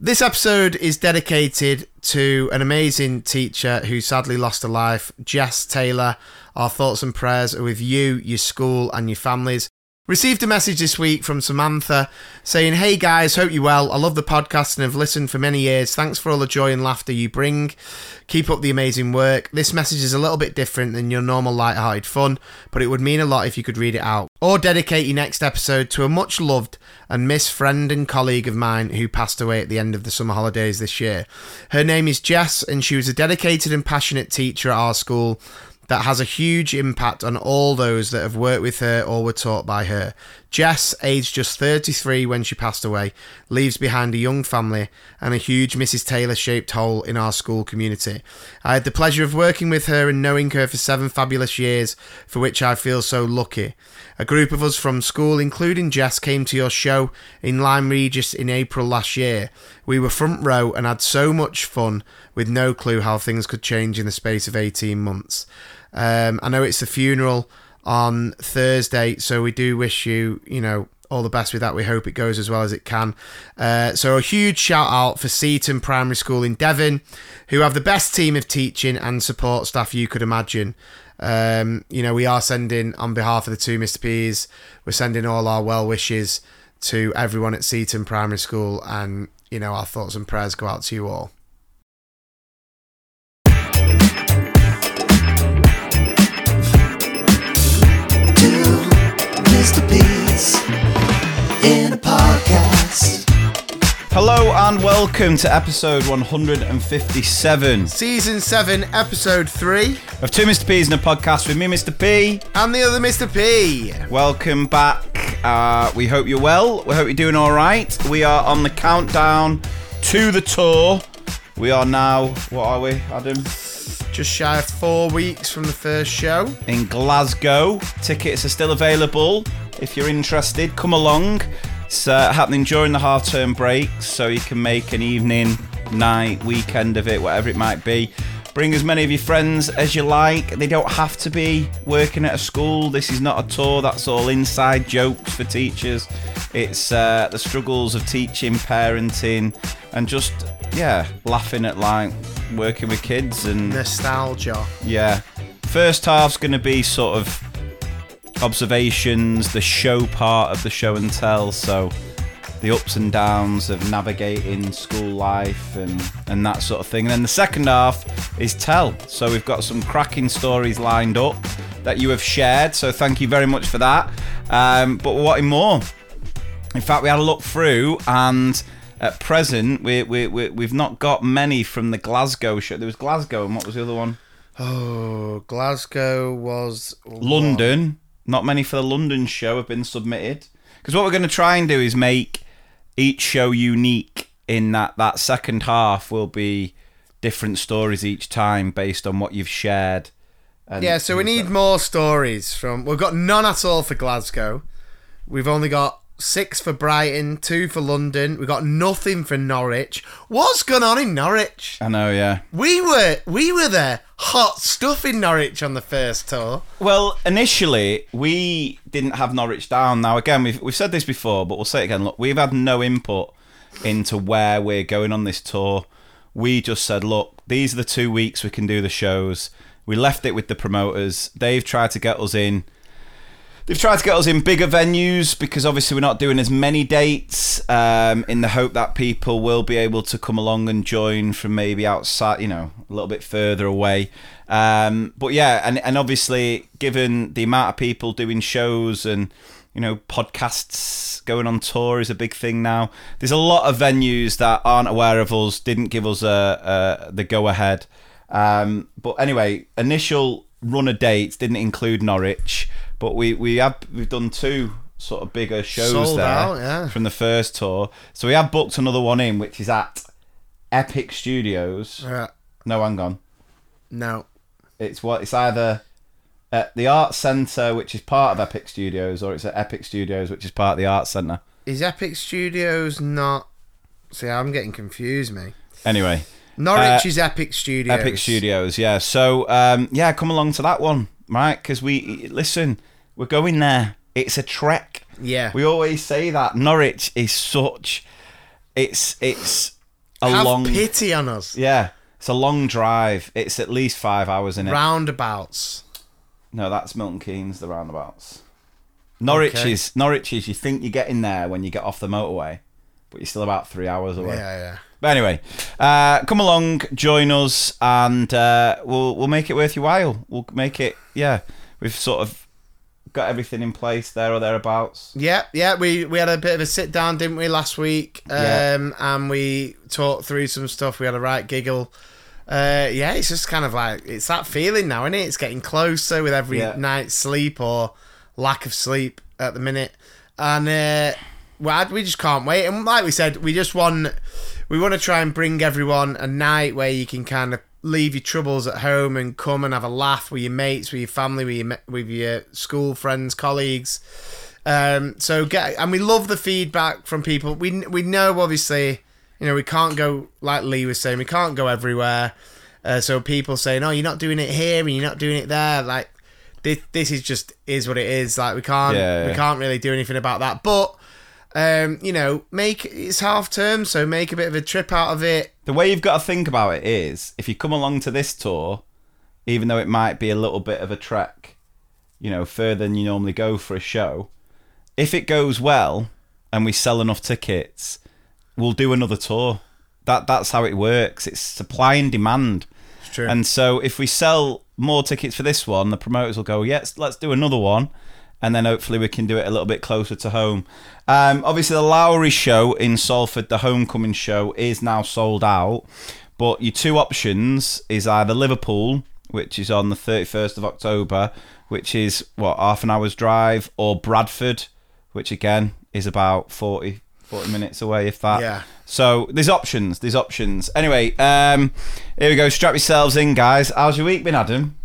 This episode is dedicated to an amazing teacher who sadly lost her life, Jess Taylor. Our thoughts and prayers are with you, your school, and your families. Received a message this week from Samantha saying, Hey guys, hope you're well. I love the podcast and have listened for many years. Thanks for all the joy and laughter you bring. Keep up the amazing work. This message is a little bit different than your normal light-hearted fun, but it would mean a lot if you could read it out. Or dedicate your next episode to a much loved and missed friend and colleague of mine who passed away at the end of the summer holidays this year. Her name is Jess, and she was a dedicated and passionate teacher at our school that has a huge impact on all those that have worked with her or were taught by her. Jess, aged just 33 when she passed away, leaves behind a young family and a huge Mrs. Taylor shaped hole in our school community. I had the pleasure of working with her and knowing her for seven fabulous years, for which I feel so lucky. A group of us from school, including Jess, came to your show in Lyme Regis in April last year. We were front row and had so much fun with no clue how things could change in the space of 18 months. Um, I know it's the funeral on Thursday, so we do wish you, you know, all the best with that. We hope it goes as well as it can. Uh, so a huge shout out for Seaton Primary School in Devon, who have the best team of teaching and support staff you could imagine. Um, you know, we are sending on behalf of the two Mr. P's, we're sending all our well wishes to everyone at Seaton Primary School, and you know, our thoughts and prayers go out to you all. Mr. In a podcast. Hello and welcome to episode 157 Season 7, Episode 3, of Two Mr. P's in a podcast with me, Mr. P. and the other Mr. P. Welcome back. Uh, we hope you're well. We hope you're doing all right. We are on the countdown to the tour. We are now, what are we, Adam? Just shy of four weeks from the first show. In Glasgow. Tickets are still available. If you're interested, come along. It's uh, happening during the half term break, so you can make an evening, night, weekend of it, whatever it might be. Bring as many of your friends as you like. They don't have to be working at a school. This is not a tour. That's all inside jokes for teachers. It's uh, the struggles of teaching, parenting, and just yeah, laughing at like working with kids and Nostalgia. yeah. First half's going to be sort of observations, the show part of the show and tell. So the ups and downs of navigating school life and, and that sort of thing. And then the second half is tell. So we've got some cracking stories lined up that you have shared. So thank you very much for that. Um, but we're wanting more. In fact, we had a look through and. At present, we, we, we, we've not got many from the Glasgow show. There was Glasgow, and what was the other one? Oh, Glasgow was London. Not many for the London show have been submitted. Because what we're going to try and do is make each show unique in that that second half will be different stories each time based on what you've shared. Yeah, so we need more stories from. We've got none at all for Glasgow. We've only got six for Brighton, two for London. We've got nothing for Norwich. What's going on in Norwich? I know, yeah. We were we were there. Hot stuff in Norwich on the first tour. Well, initially we didn't have Norwich down. Now again, we've we've said this before, but we'll say it again. Look, we've had no input into where we're going on this tour. We just said, look, these are the two weeks we can do the shows. We left it with the promoters. They've tried to get us in. They've tried to get us in bigger venues because obviously we're not doing as many dates um, in the hope that people will be able to come along and join from maybe outside, you know, a little bit further away. Um, but yeah, and, and obviously, given the amount of people doing shows and, you know, podcasts going on tour is a big thing now. There's a lot of venues that aren't aware of us, didn't give us a, a the go ahead. Um, but anyway, initial run of dates didn't include Norwich, but we we have we've done two sort of bigger shows Sold there out, yeah. from the first tour. So we have booked another one in, which is at Epic Studios. Uh, No, hang on. no. It's what it's either at the Art Centre, which is part of Epic Studios, or it's at Epic Studios, which is part of the Art Centre. Is Epic Studios not? See, I'm getting confused, me. Anyway, Norwich Uh, is Epic Studios. Epic Studios, yeah. So, um, yeah, come along to that one, right? Because we listen, we're going there. It's a trek. Yeah. We always say that Norwich is such. It's it's a Have long. pity on us. Yeah, it's a long drive. It's at least five hours in it. Roundabouts. No, that's Milton Keynes, the roundabouts. Norwich Okay. is Norwich is. You think you're getting there when you get off the motorway, but you're still about three hours away. Yeah, yeah. But anyway, uh, come along, join us, and uh, we'll we'll make it worth your while. We'll make it. Yeah, we've sort of got everything in place there or thereabouts. Yeah, yeah, we, we had a bit of a sit down, didn't we, last week? Um, Yeah. And we talked through some stuff. We had a right giggle. Uh, yeah, it's just kind of like, it's that feeling now, isn't it? It's getting closer with every Yeah. night's sleep or lack of sleep at the minute. And uh, well, we just can't wait. And like we said, we just want, we want to try and bring everyone a night where you can kind of leave your troubles at home and come and have a laugh with your mates, with your family, with your, with your school friends, colleagues. Um, so get and we love the feedback from people. We we know obviously, you know, we can't go like Lee was saying, we can't go everywhere. Uh, so people saying, "Oh, you're not doing it here and you're not doing it there." Like this, this is just is what it is. Like we can't Yeah, we can't really do anything about that. But um, you know, make it's half term, so make a bit of a trip out of it. The way you've got to think about it is, if you come along to this tour, even though it might be a little bit of a trek, you know, further than you normally go for a show, if it goes well and we sell enough tickets, we'll do another tour. That that's how it works. It's supply and demand. It's true. And so if we sell more tickets for this one, the promoters will go, yes, let's do another one. And then hopefully we can do it a little bit closer to home. Um, obviously, the Lowry show in Salford, the homecoming show, is now sold out. But your two options is either Liverpool, which is on the 31st of October, which is, what, half an hour's drive, or Bradford, which again is about 40, 40 minutes away, if that. Yeah. So there's options. There's options. Anyway, um, here we go. Strap yourselves in, guys. How's your week been, Adam?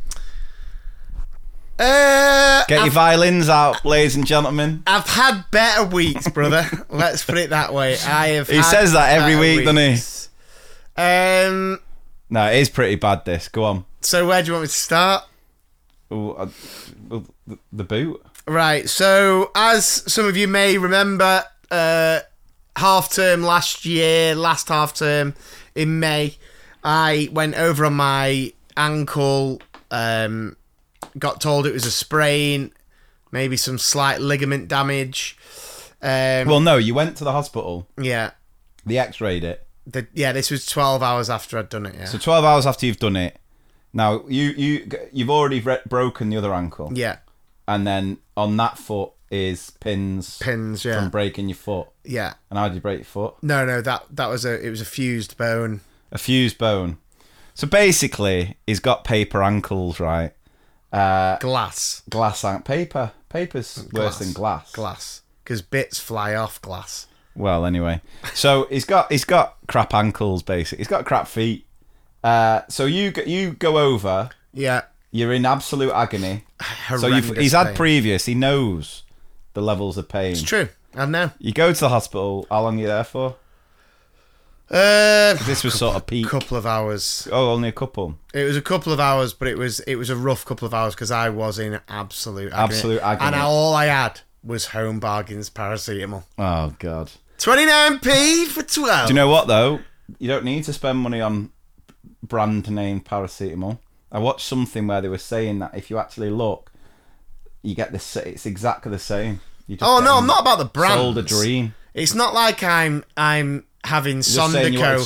Uh, Get your I've, violins out, ladies and gentlemen. I've had better weeks, brother. Let's put it that way. I have. He says that every week, doesn't he? Um. No, it is pretty bad. This. Go on. So where do you want me to start? Ooh, uh, the, the boot. Right. So, as some of you may remember, uh, half term last year, last half term in May, I went over on my ankle. Um, got told it was a sprain, maybe some slight ligament damage. Um, Well, no, you went to the hospital. yeah. They X-rayed it. The, yeah, this was 12 hours after I'd done it. Yeah. So 12 hours after you've done it. Now you you you've already re- broken the other ankle, yeah. and then on that foot is pins Pins. Yeah. from breaking your foot. yeah. And how did you break your foot? No, no, that that was a it was a fused bone. a fused bone. So basically, he's got paper ankles, right? Uh, Glass. glass an- paper. Paper's worse than glass. Glass. Because bits fly off glass. Well, anyway, so he's got he's got crap ankles. Basically, he's got crap feet. Uh, so you go, you go over. Yeah. You're in absolute agony. So you've, he's had previous. He knows the levels of pain. It's true. I know. You go to the hospital. How long are you there for? Uh, This was sort of peak. A couple of hours. Oh, only a couple. It was a couple of hours, but it was it was a rough couple of hours because I was in absolute agony. Absolute agony. and all I had was home bargains paracetamol. Oh God. Twenty nine p for twelve. Do you know what though? You don't need to spend money on brand name paracetamol. I watched something where they were saying that if you actually look, you get this. It's exactly the same. You just Oh no, I'm not about the brand. Sold a dream. It's not like I'm I'm having Sondico.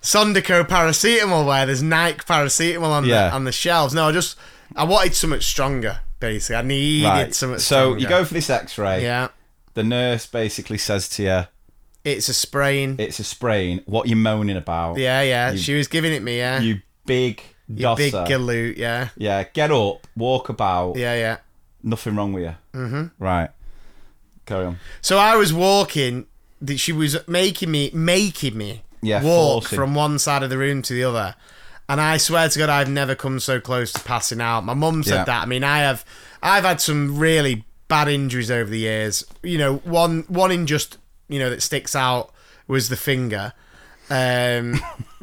Sondico paracetamol where there's Nike paracetamol on Yeah. the on the shelves. No, I just I wanted something stronger. Basically, I needed Right. something. So stronger. you go for this X-ray. Yeah, The nurse basically says to you, it's a sprain. "It's a sprain. What you moaning about? yeah, yeah. You- she was giving it me. Yeah, You big you dosser. big galoot. Yeah, yeah. Get up. Walk about. yeah, yeah. Nothing wrong with you. Mm-hmm. Right. Carry on. So I was walking. That She was making me making me Yeah, walk forcing. from one side of the room to the other. And I swear to God, I've never come so close to passing out. My mum said Yeah. that. I mean, I have, I've had some really bad injuries over the years. You know, one one in just you know that sticks out was the finger. Um,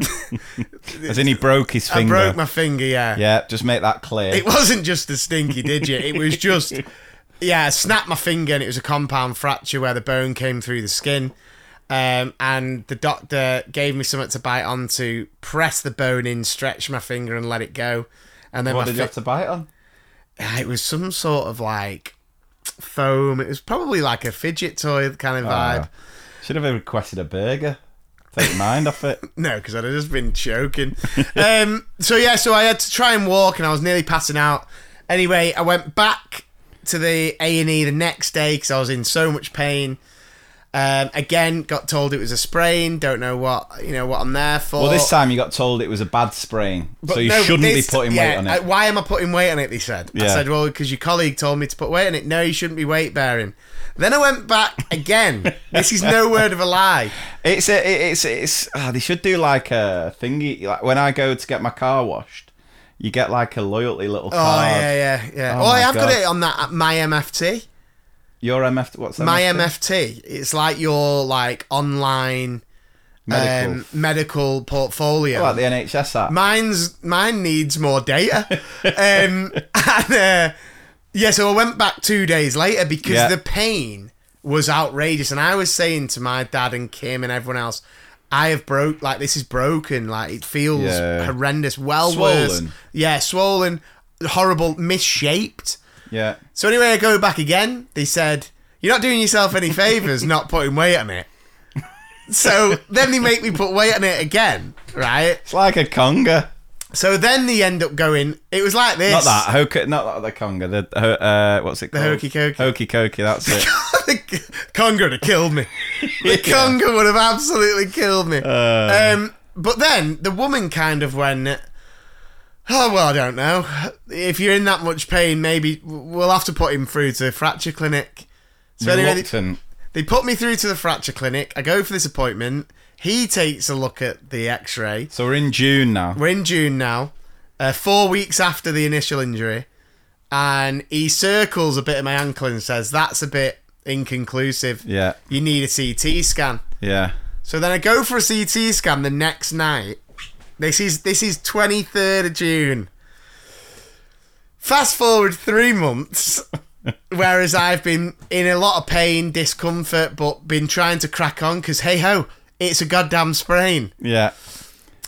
As in he broke his finger. I broke my finger. Yeah. yeah, just make that clear. It wasn't just a stinky digit. It was just, yeah, I snapped my finger and it was a compound fracture where the bone came through the skin. Um, and the doctor gave me something to bite onto, press the bone in, stretch my finger, and let it go. And then what did you have to bite on? it was some sort of like foam. It was probably like a fidget toy kind of Ah. vibe. Should have requested a burger. Take your mind off it. No, because I'd have just been choking. um, so yeah, so I had to try and walk, and I was nearly passing out. Anyway, I went back to the A and E the next day because I was in so much pain. Um, again, got told it was a sprain. Don't know what you know what I'm there for. Well, this time you got told it was a bad sprain, But so you no, shouldn't this- be putting yeah, weight on it. why am I putting weight on it? They said. I said, well, because your colleague told me to put weight on it. No, you shouldn't be weight bearing. Then I went back again. this is no word of a lie. It's a, it's it's. ah, they should do like a thingy. Like when I go to get my car washed, you get like a loyalty little card. Oh yeah, yeah, yeah. Oh Oh, I've got it on that uh, my MFT. Your MFT. What's that? My MFT. It's like your like online Medical. um, medical portfolio. like the NHS app. Mine's mine needs more data. um, and uh, yeah, so I went back two days later because Yeah. the pain was outrageous, and I was saying to my dad and Kim and everyone else. I have broke like this is broken like it feels Yeah. horrendous well worse yeah swollen horrible misshaped yeah. so anyway, I go back again. They said, "You're not doing yourself any favors not putting weight on it." So then they make me put weight on it again, right? It's like a conga. So then they end up going. It was like this. Not that hoka, not that the conga. The uh, what's it The called? hokey cokey. Hokey cokey. That's it. The conga would have killed me. The conga would have absolutely killed me. Uh. um, but then the woman kind of went, "Oh well, I don't know. If you're in that much pain, maybe we'll have to put him through to the fracture clinic." So anyway, they- They put me through to the fracture clinic. I go for this appointment. He takes a look at the x ray. So we're in June now. We're in June now, uh, four weeks after the initial injury. And he circles a bit of my ankle and says, That's a bit inconclusive. Yeah. You need a CT scan. Yeah. So then I go for a CT scan the next night. This is this is 23rd of June. Fast forward three months, whereas I've been in a lot of pain, discomfort, but been trying to crack on because hey ho, it's a goddamn sprain. Yeah.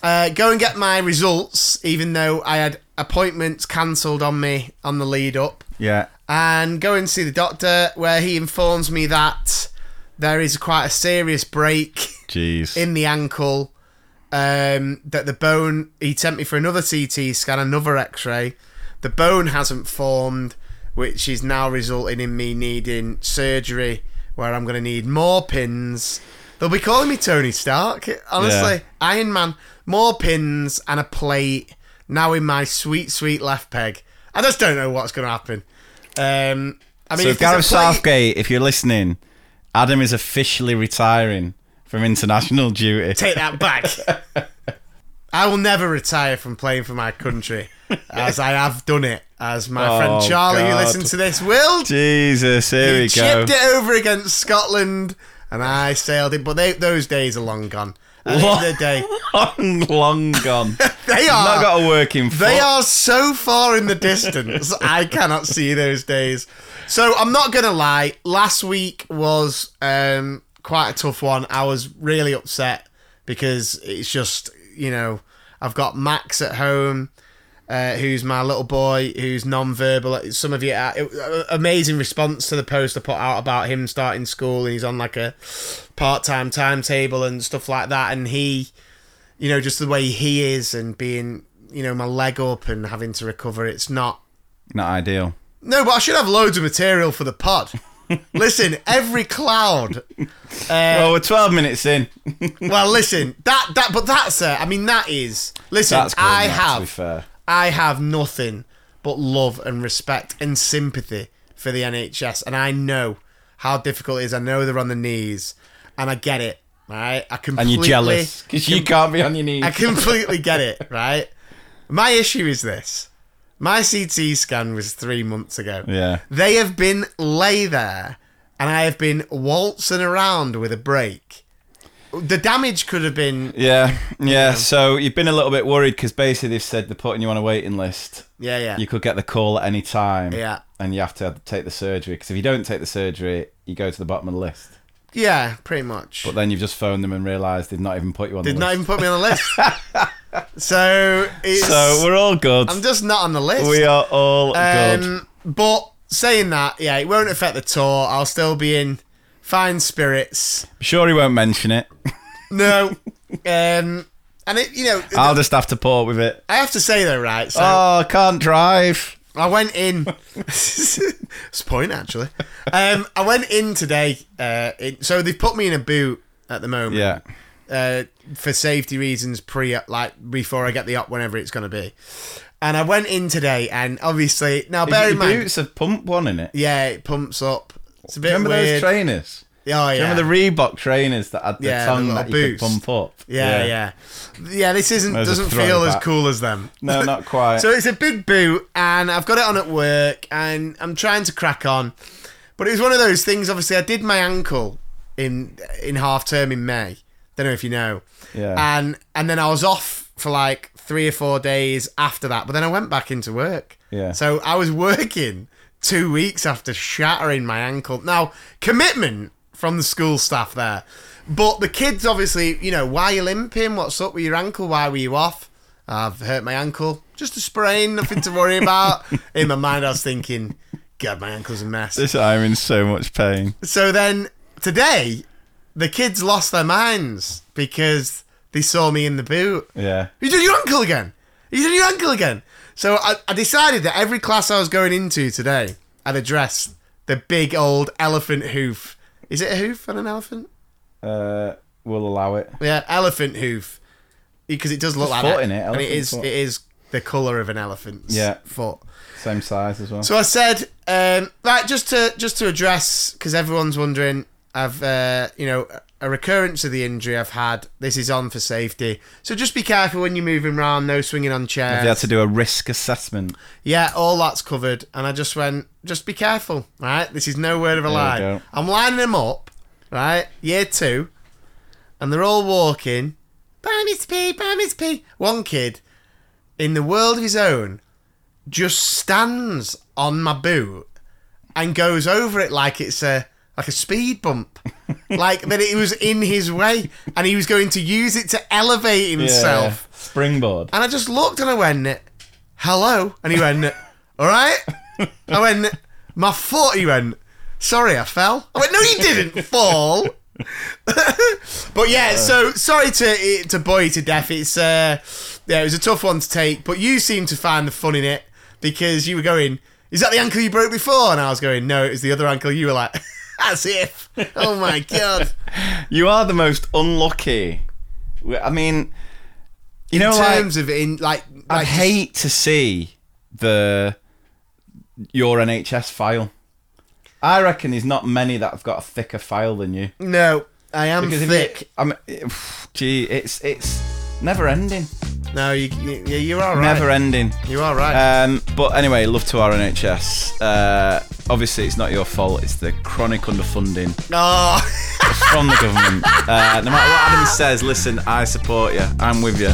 Uh, go and get my results, even though I had appointments cancelled on me on the lead up, Yeah. And go and see the doctor, where he informs me that there is quite a serious break Jeez. in the ankle. Um, that the bone. He sent me for another CT scan, another X-ray. The bone hasn't formed, which is now resulting in me needing surgery, where I'm going to need more pins. They'll be calling me Tony Stark. Honestly, Yeah. Iron Man. More pins and a plate now in my sweet, sweet left peg. I just don't know what's going to happen. Um, I mean, so if Gareth Southgate, if you're listening, Adam is officially retiring from international duty. take that back. I will never retire from playing for my country, as I have done it. As my Oh, friend Charlie, who listened to this, will. Jesus, here he we go. chipped it over against Scotland, and I sailed it. But they, those days are long gone. At the end of the day, long, long gone. they are Not got a working foot. They are so far in the distance, I cannot see those days. So I'm not gonna lie. Last week was um, quite a tough one. I was really upset because it's just you know I've got Max at home. Uh, who's my little boy who's non-verbal some of you uh, amazing response to the post i put out about him starting school and he's on like a part-time timetable and stuff like that and he you know, just the way he is and being, you know, my leg up and having to recover. It's not. Not ideal. No, but I should have loads of material for the pod. listen, every cloud. well, we're 12 minutes in. Well, listen, that that, but that's uh, I mean, that is. Listen, good, I Matt, to be have, fair. I have nothing but love and respect and sympathy for the NHS, and I know how difficult it is. I know they're on the knees, and I get it. right? I completely. And you're jealous because you can't be on your knees. I completely get it, right? My issue is this. My CT scan was three months ago. Yeah. They have been lay there and I have been waltzing around with a break. The damage could have been Yeah, yeah. So you've been a little bit worried because basically they've said they're putting you on a waiting list. Yeah, yeah. You could get the call at any time. Yeah. And you have to take the surgery because if you don't take the surgery, you go to the bottom of the list. Yeah, pretty much. But then you've just phoned them and realised they've not even put you on the list. Did the not list. even put me on the list. so it's so we're all good. I'm just not on the list. we are all good. Um, but saying that, yeah, it won't affect the tour. I'll still be in fine spirits. Sure, he won't mention it. No. um, and it, you know, I'll just have to up with it. I have to say though, right? So Oh, I can't drive. I went in. it's a point actually. Um, I went in today. Uh, in, so they've put me in a boot at the moment. Yeah. Uh, for safety reasons, pre like before I get the op, whenever it's going to be. And I went in today, and obviously now bear in mind, boots have pump one in it. yeah, it pumps up. It's a bit Remember weird. those trainers? oh yeah. Remember the Reebok trainers that had the Yeah, tongue little that you could boots. pump up? Yeah, yeah, yeah. this isn't doesn't feel as cool as them. No, not quite. So it's a big boot, and I've got it on at work, and I'm trying to crack on. But it was one of those things. Obviously, I did my ankle in in half term in May. Don't know if you know. Yeah. And and then I was off for like three or four days after that. But then I went back into work. Yeah. So I was working two weeks after shattering my ankle. Now commitment from the school staff there, but the kids obviously, you know, why are you limping? What's up with your ankle? Why were you off? I've hurt my ankle. Just a sprain, nothing to worry about. In my mind, I was thinking, God, my ankle's a mess. This I'm in so much pain. So then today, the kids lost their minds because they saw me in the boot. Yeah. You did your ankle again. You did your ankle again. So I, I decided that every class I was going into today, I'd address the big old elephant hoof. Is it a hoof on an elephant? Uh, we'll allow it. Yeah, elephant hoof. Because it does look There's like foot that. in it, and it is foot. it is the colour of an elephant's Yeah. foot. Same size as well. So I said, um, right, just to just to address because everyone's wondering, I've uh, you know a recurrence of the injury I've had. This is on for safety, so just be careful when you're moving around. No swinging on chairs. Have you had to do a risk assessment? Yeah, all that's covered. And I just went, just be careful, right? This is no word of a lie. I'm lining them up, right? Year two, and they're all walking. Bye, Miss P, bye, Miss P. One kid, in the world of his own, just stands on my boot and goes over it like it's a like a speed bump. like that it was in his way and he was going to use it to elevate himself. Springboard. And I just looked and I went, hello. And he went, all right. I went, my foot. He went, sorry, I fell. I went, no, you didn't fall. but yeah, so sorry to to boy you to death. It's uh, yeah, it was a tough one to take. But you seem to find the fun in it because you were going, is that the ankle you broke before? And I was going, no, it was the other ankle. You were like, as if. Oh my god. You are the most unlucky. I mean, you know, in like terms of in like, I hate to see the your NHS file. I reckon there's not many that have got a thicker file than you. no, I am Because thick. I'm, gee, it's it's never ending, No, you, you you're all right. never ending. You are right. Um, but anyway, love to our NHS. Uh, obviously, it's not your fault. It's the chronic underfunding oh, from the government. Uh, no matter what Adam says, listen, I support you. I'm with you.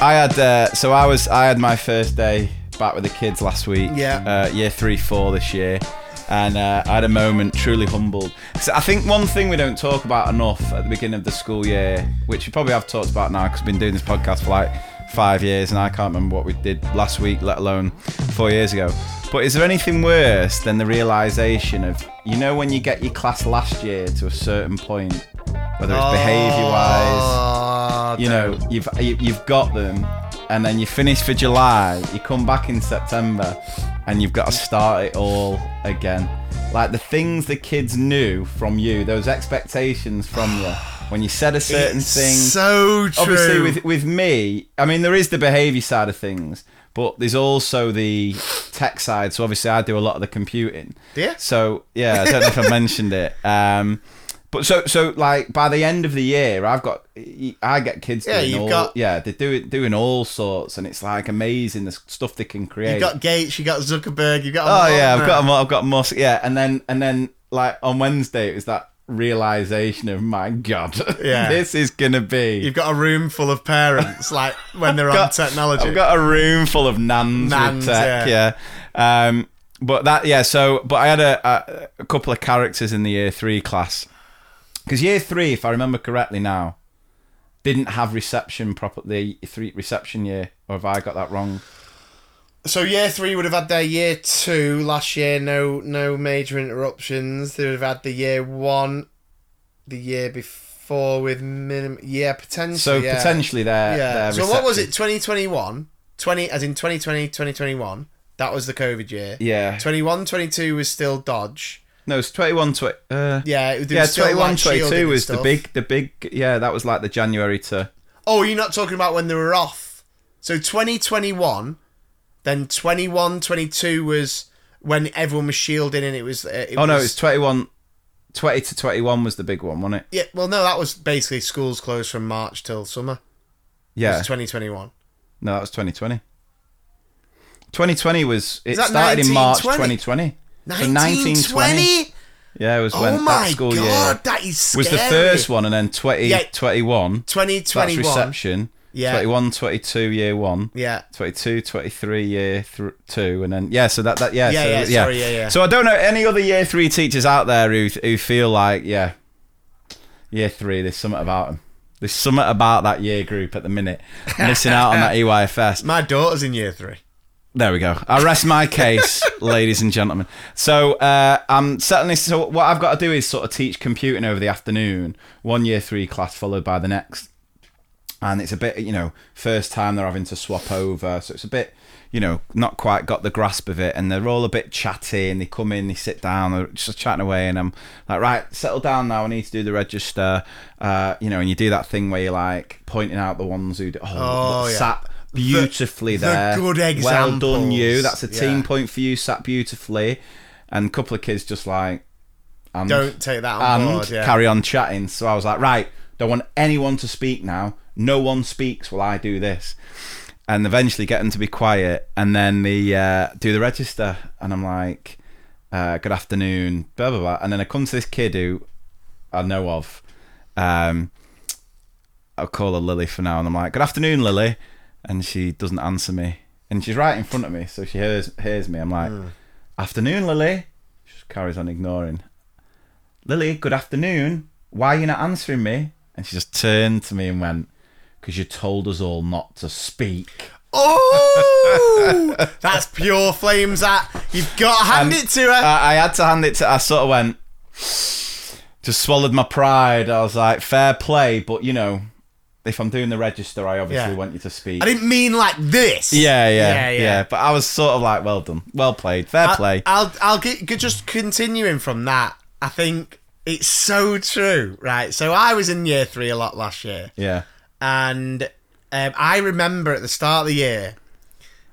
I had uh, so I was I had my first day back with the kids last week. Yeah. Uh, year three, four this year, and uh, I had a moment truly humbled. So I think one thing we don't talk about enough at the beginning of the school year, which we probably have talked about now because we've been doing this podcast for like five years, and I can't remember what we did last week, let alone four years ago. But is there anything worse than the realization of you know when you get your class last year to a certain point, whether it's behaviour wise Oh, you know you've you- you've got them and then you finish for july you come back in september and you've got to start it all again like the things the kids knew from you those expectations from you when you said a certain it's thing So true. obviously with with me i mean there is the behavior side of things but there's also the tech side. So obviously, I do a lot of the computing. You? So yeah, I don't know if I mentioned it. Um, but so so like by the end of the year, I've got I get kids Yeah, doing you've all got- yeah they're doing doing all sorts, and it's like amazing the stuff they can create. You've got Gates, you got Zuckerberg, you got. Oh yeah, I've got I've got Musk. Yeah, and then and then like on Wednesday it was that realization of my god, Yeah. this is gonna be. You've got a room full of parents, like when they're on technology. I've got a room full of nans, Nans, with tech. Yeah. Um, but that yeah. So but I had a, a, a couple of characters in the year three class because year three, if I remember correctly now, didn't have reception properly. Three reception year, or have I got that wrong? So year three would have had their year two last year. No, no major interruptions. They would have had the year one, the year before with minimum. Yeah, potentially. So yeah. potentially they're Yeah. they're So what was it? reception. 2021, 20 as in 2020, 2021. That was the COVID year. Yeah. 21, 22 was still Dodge. No, it's 21, 20, uh, Yeah, it, yeah, was still, 21, like, shielding 22 and was the big, the big, yeah, that was like the January to, Oh, you're not talking about when they were off. So 2021, then 21, 22 was when everyone was shielding and it was. Uh, it oh no, was- it's 21, 20 to 21 was the big one, wasn't it? Yeah, well, no, that was basically schools closed from March till summer. Yeah. It was 2021. No, that was 2020. 2020 was, It started in March 1920? 2020. So 1920? Yeah, it was Oh when my that school god, year that is scary. was the first one, and then 2021. Yeah. 21, that's 2021. reception. Yeah. 21, 22, year one. Yeah. 22, 23, year th- two, and then yeah. So that that yeah, Yeah, so, yeah, sorry, yeah, yeah. So I don't know any other year three teachers out there who who feel like yeah, year three. There's something about them. There's something about that year group at the minute missing out on that EYFS. My daughter's in year three. There we go. I rest my case, ladies and gentlemen. So uh, I'm certainly. So what I've got to do is sort of teach computing over the afternoon, one year three class followed by the next, and it's a bit, you know, first time they're having to swap over, so it's a bit, you know, not quite got the grasp of it, and they're all a bit chatty, and they come in, they sit down, they're just chatting away, and I'm like, right, settle down now. I need to do the register, uh, you know, and you do that thing where you're like pointing out the ones who, do, oh, Oh, yeah. sat beautifully the there. good Well done, you. That's a team Yeah. point for you. Sat beautifully, and a couple of kids just like, and, Don't take that on and board. Yeah. carry on chatting. So I was like, right, don't want anyone to speak now. No one speaks while I do this. And eventually get them to be quiet, and then the uh, do the register, and I'm like, uh, "Good afternoon," blah blah blah. And then I come to this kid who I know of. Um, I'll call her Lily for now, and I'm like, "Good afternoon, Lily," and she doesn't answer me, and she's right in front of me, so she hears hears me. I'm like, hmm. "Afternoon, Lily." She just carries on ignoring. Lily, good afternoon. Why are you not answering me? And she just turned to me and went, "Because you told us all not to speak." Oh, that's pure flames. That you've got to hand And it to her. I, I had to hand it to. I sort of went, just swallowed my pride. I was like, fair play, but you know, if I'm doing the register, I obviously Yeah. want you to speak. I didn't mean like this. yeah, yeah, Yeah, yeah, yeah. But I was sort of like, well done, well played, fair play. I'll I'll get just continuing from that. I think it's so true, right? So I was in year three a lot last year, yeah, and um, I remember at the start of the year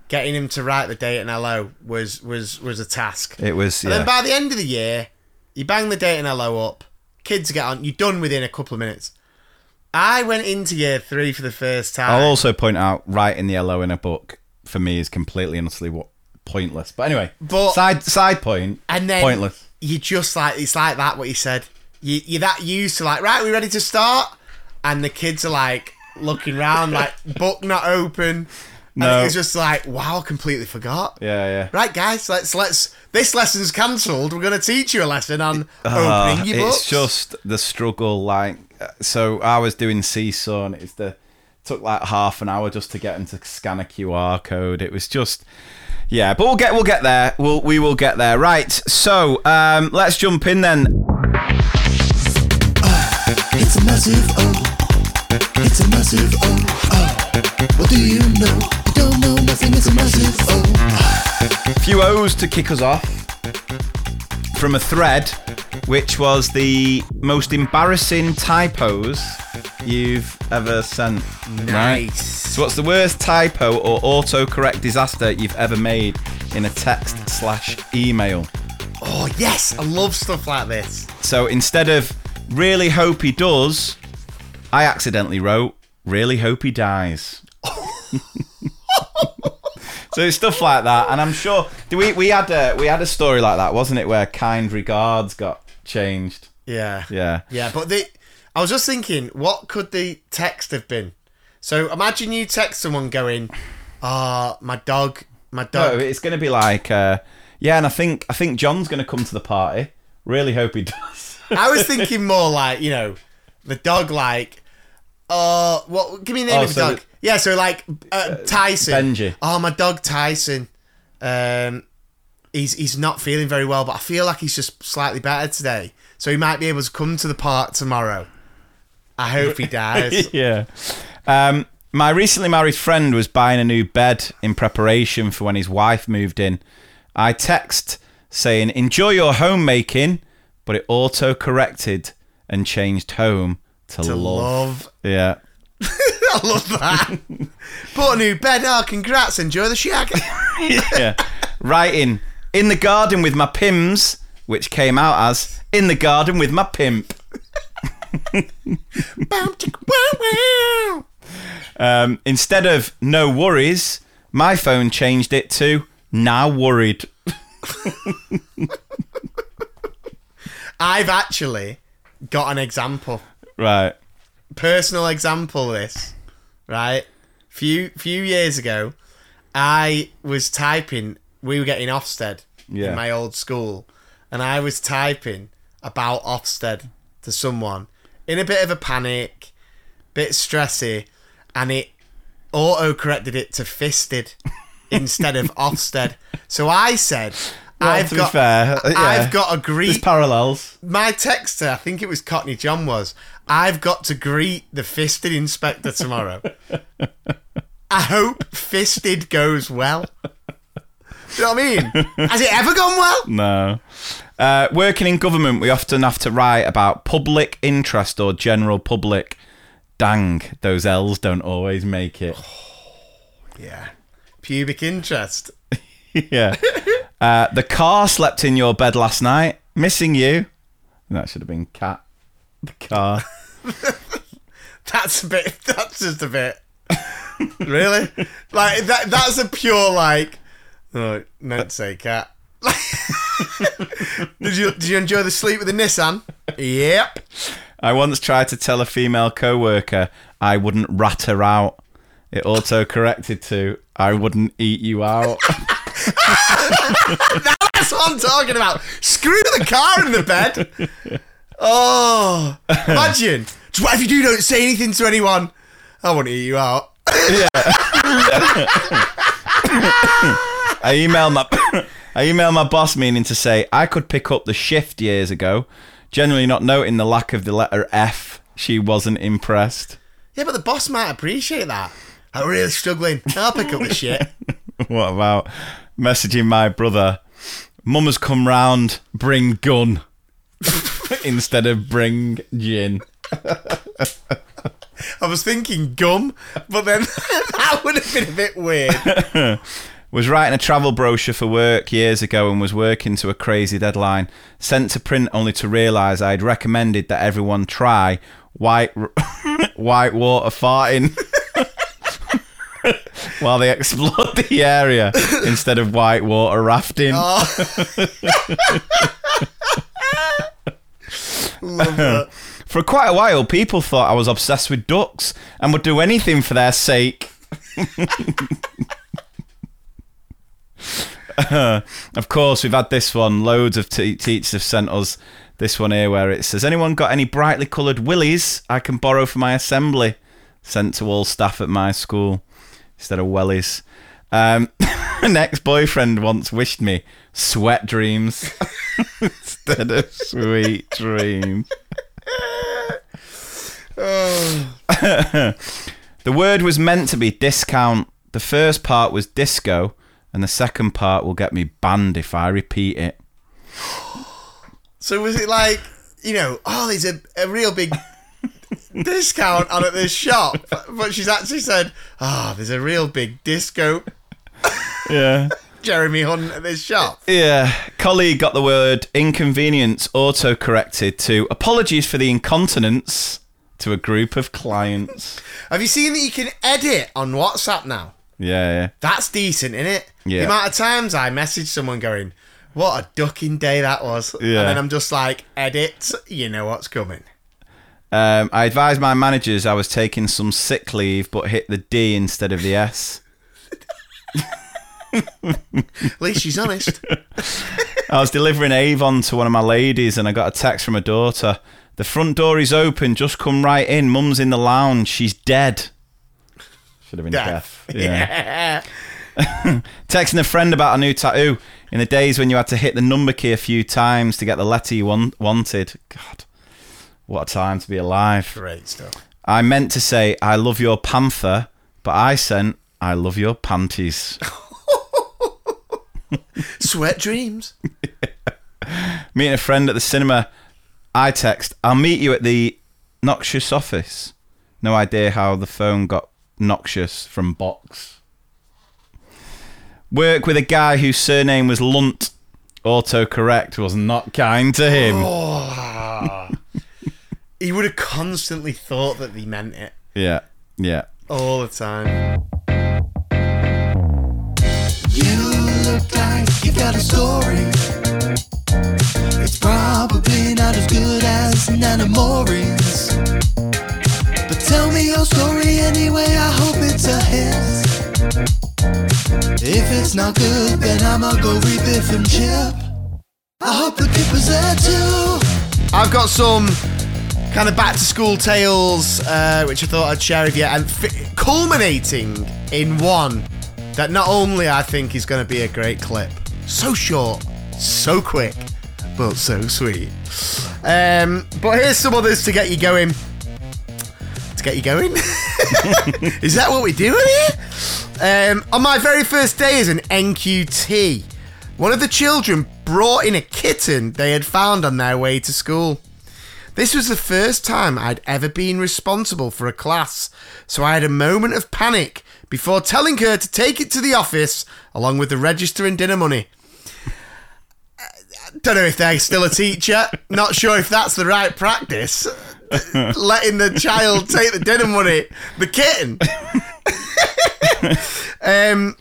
getting him to write the date in LO was was was a task. it was. And Yeah, then by the end of the year, you bang the date in LO up, kids get on, you're done within a couple of minutes. I went into year three for the first time. I'll also point out, writing the LO in a book for me is completely and utterly what pointless. But anyway, But- side side point, and then pointless. you just like it's like that what you said. You you're that used to like right, we ready to start, and the kids are like looking round like book not open. No. and it's just like wow, I completely forgot. Yeah, yeah. Right, guys, let's let's. This lesson's cancelled. We're going to teach you a lesson on Ah, opening your books. it's just the struggle. Like, so I was doing Seesaw, and it's the took like half an hour just to get them to scan a QR code. It was just. Yeah, but we'll get we'll get there. We'll we will get there. Right. So um, let's jump in then. It's a massive O. It's a massive. Oh. What do you know? You don't know nothing. It's a massive O. A few O's to kick us off from a thread, which was the most embarrassing typos you've ever sent. Right? Nice. So, what's the worst typo or autocorrect disaster you've ever made in a text slash email? Oh yes, I love stuff like this. So instead of really hope he does, I accidentally wrote really hope he dies. so it's stuff like that, and I'm sure we we had a we had a story like that, wasn't it, where kind regards got changed? Yeah. Yeah. Yeah, but the I was just thinking, what could the text have been? So imagine you text someone going, "Ah, my dog, my No, dog." it's going to be like, uh, yeah, and I think I think John's going to come to the party. Really hope he does. I was thinking more like, you know, the dog like, uh, what? Give me the name Oh, of the so dog. yeah, so like uh, Tyson. Benji. Oh, my dog Tyson. Um, he's he's not feeling very well, but I feel like he's just slightly better today, so he might be able to come to the park tomorrow. I hope he dies. yeah. Um, my recently married friend was buying a new bed in preparation for when his wife moved in. I text saying, "Enjoy your homemaking," but it auto corrected and changed home to, to love. love. Yeah. I love that. Bought a new bed. Oh, congrats! Enjoy the shag. yeah. Writing in the garden with my Pimm's, which came out as in the garden with my pimp. Bow, chicka, wow, wow. Um, instead of no worries, my phone changed it to now worried. I've actually got an example, Right. personal example. This, right? Few few years ago, I was typing. We were getting Ofsted Yeah. in my old school, and I was typing about Ofsted to someone in a bit of a panic, bit stressy, and it auto corrected it to fisted instead of Ofsted. So I said. Well, I've got, fair, uh, yeah. I've got to There's greet parallels. my texter, I think it was Cockney John, was I've got to greet the fisted inspector tomorrow. I hope fisted goes well. Do you know what I mean? Has it ever gone well? No. Uh, working in government, we often have to write about public interest or general public. Dang, those L's don't always make it. Yeah. Pubic interest. yeah. Uh, the car slept in your bed last night. Missing you. That should have been cat. The car. That's a bit. That's just a bit. really? Like that? That's a pure like. Oh, don't uh, say cat. did you did you enjoy the sleep with the Nissan? Yep. I once tried to tell a female co-worker I wouldn't rat her out. It auto corrected to I wouldn't eat you out. That's what I'm talking about. Screw the car in the bed. Oh, imagine. What if you do don't say anything to anyone? I want to eat you out. I emailed my I emailed my boss meaning to say I could pick up the shift years ago. Generally not noting the lack of the letter F. She wasn't impressed. Yeah, but the boss might appreciate that. I'm really struggling. I'll pick up the shit. What about messaging my brother? Mum has come round, bring gun. Instead of bring gin. I was thinking gum, but then that would have been a bit weird. Was writing a travel brochure for work years ago and was working to a crazy deadline. Sent to print only to realise I'd recommended that everyone try white white water farting while they explored the area instead of white water rafting. Oh. That. For quite a while, people thought I was obsessed with ducks and would do anything for their sake. of course, we've had this one. Loads of te- teachers have sent us this one here where it says, Anyone got any brightly coloured willies I can borrow for my assembly? Sent to all staff at my school instead of wellies. Um, an ex boyfriend once wished me sweat dreams instead of sweet dreams. the word was meant to be discount. The first part was disco, and the second part will get me banned if I repeat it. So was it like, you know, oh, there's a, a real big discount on at this shop, but she's actually said, "Ah, there's a real big disco Yeah. Jeremy Hunt at this shop." Yeah. Colleague got the word inconvenience auto corrected to apologies for the incontinence to a group of clients. Have you seen that you can edit on WhatsApp now? Yeah, yeah. That's decent, isn't it? Yeah. The amount of times I message someone going, "What a ducking day that was," Yeah. and then I'm just like, "Edit, you know what's coming." Um, I advised my managers I was taking some sick leave, but hit the D instead of the S. At least she's honest. I was delivering Avon to one of my ladies, and I got a text from her daughter. The front door is open. Just come right in. Mum's in the lounge. She's dead. Should have been deaf. Deaf. Yeah. Yeah. Texting a friend about a new tattoo in the days when you had to hit the number key a few times to get the letter you want- wanted. God, what a time to be alive. Great stuff. I meant to say, I love your panther, but I sent, I love your panties. Sweat dreams. Meeting a friend at the cinema, I text, I'll meet you at the noxious office. No idea how the phone got noxious from box. Work with a guy whose surname was Lunt. Autocorrect was not kind to him. Oh. he would have constantly thought that he meant it Yeah, yeah. all the time. You look like you got a story. It's probably not as good as Nana Maureen's. Tell me your story anyway, I hope it's a hit. If it's not good, then I'ma go read Biff and Chip. I hope the Kipper's there too. I've got some kind of back to school tales, uh, which I thought I'd share with you, and culminating in one that not only I think is going to be a great clip, so short, so quick, but so sweet. Um, but here's some others to get you going. Get you going? is that what we're doing here? Um, on my very first day as an NQT, one of the children brought in a kitten they had found on their way to school. This was the first time I'd ever been responsible for a class, so I had a moment of panic before telling her to take it to the office along with the register and dinner money. Uh, Don't know if they're still a teacher. Not sure if that's the right practice. Letting the child take the dinner money, the kitten. um,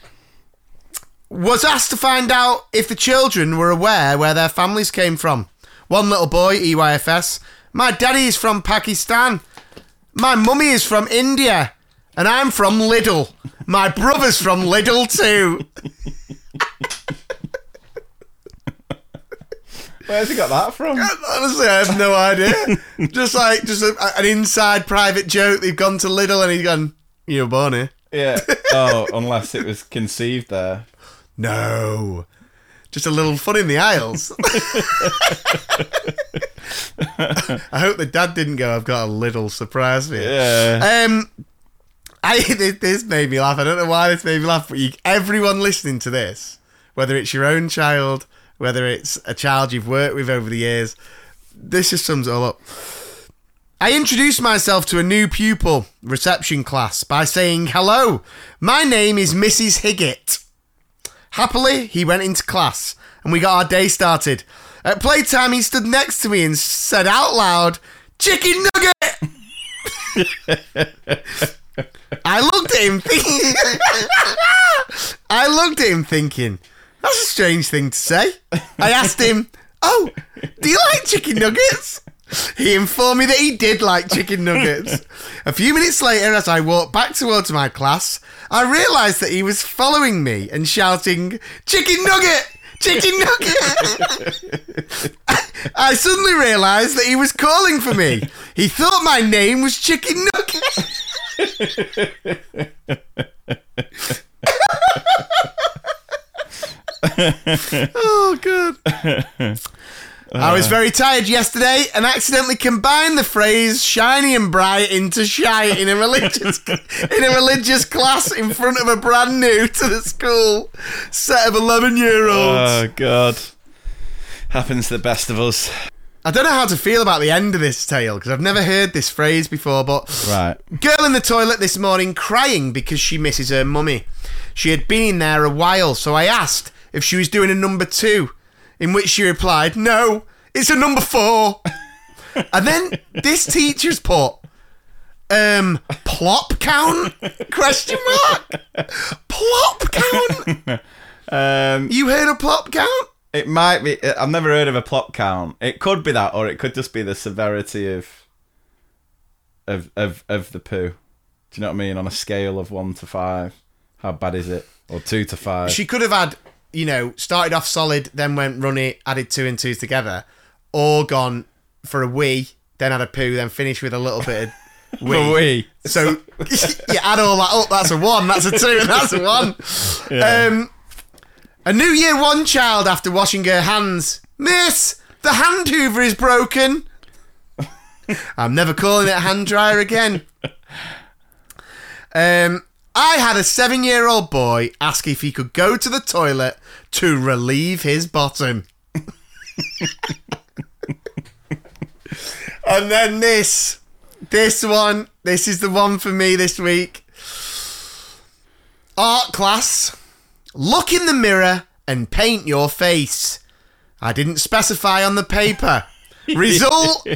was asked to find out if the children were aware where their families came from. One little boy, EYFS, my daddy is from Pakistan. My mummy is from India. And I'm from Lidl. My brother's from Lidl too. Where's he got that from? Honestly, I have no idea. just like just a, an inside private joke. They've gone to Lidl and he's gone. You're born here. Yeah. Oh, unless it was conceived there. No. Just a little fun in the aisles. I hope the dad didn't go. I've got a little surprise for you. Yeah. Um, I this, this made me laugh. I don't know why this made me laugh, but you, everyone listening to this, whether it's your own child, whether it's a child you've worked with over the years, this just sums it all up. I introduced myself to a new pupil reception class by saying, "Hello, my name is Mrs. Higgett." Happily, he went into class and we got our day started. At playtime, he stood next to me and said out loud, Chicken nugget! I looked at him thinking. I looked at him thinking, that's a strange thing to say. I asked him, Oh, do you like chicken nuggets? He informed me that he did like chicken nuggets. A few minutes later, as I walked back towards my class, I realised that he was following me and shouting, Chicken nugget! Chicken nugget! I suddenly realised that he was calling for me. He thought my name was Chicken Nugget. oh, good. I was very tired yesterday and accidentally combined the phrase "shiny and bright" into "shy" in a religious in a religious class in front of a brand new to the school set of eleven year olds. Oh God. Happens to the best of us. I don't know how to feel about the end of this tale because I've never heard this phrase before, but Right. Girl in the toilet this morning crying because she misses her mummy. She had been in there a while, so I asked if she was doing a number two, in which she replied, No, it's a number four. and then this teacher's put, um, plop count? Question mark? Plop count? Um, You heard of plop count? it might be. I've never heard of a plop count. It could be that, or it could just be the severity of of of of the poo. Do you know what I mean? On a scale of one to five, how bad is it? Or two to five? She could have had, you know, started off solid, then went runny, added two and twos together, or gone for a wee, then had a poo, then finished with a little bit of wee. Wee. So you add all that up, that's a one, that's a two, and that's a one. Um, a new year one child after washing her hands. Miss, the hand hoover is broken. I'm never calling it a hand dryer again. Um, I had a seven year old boy ask if he could go to the toilet to relieve his bottom. and then this. This one. This is the one for me this week. Art class. Look in the mirror and paint your face. I didn't specify on the paper. Result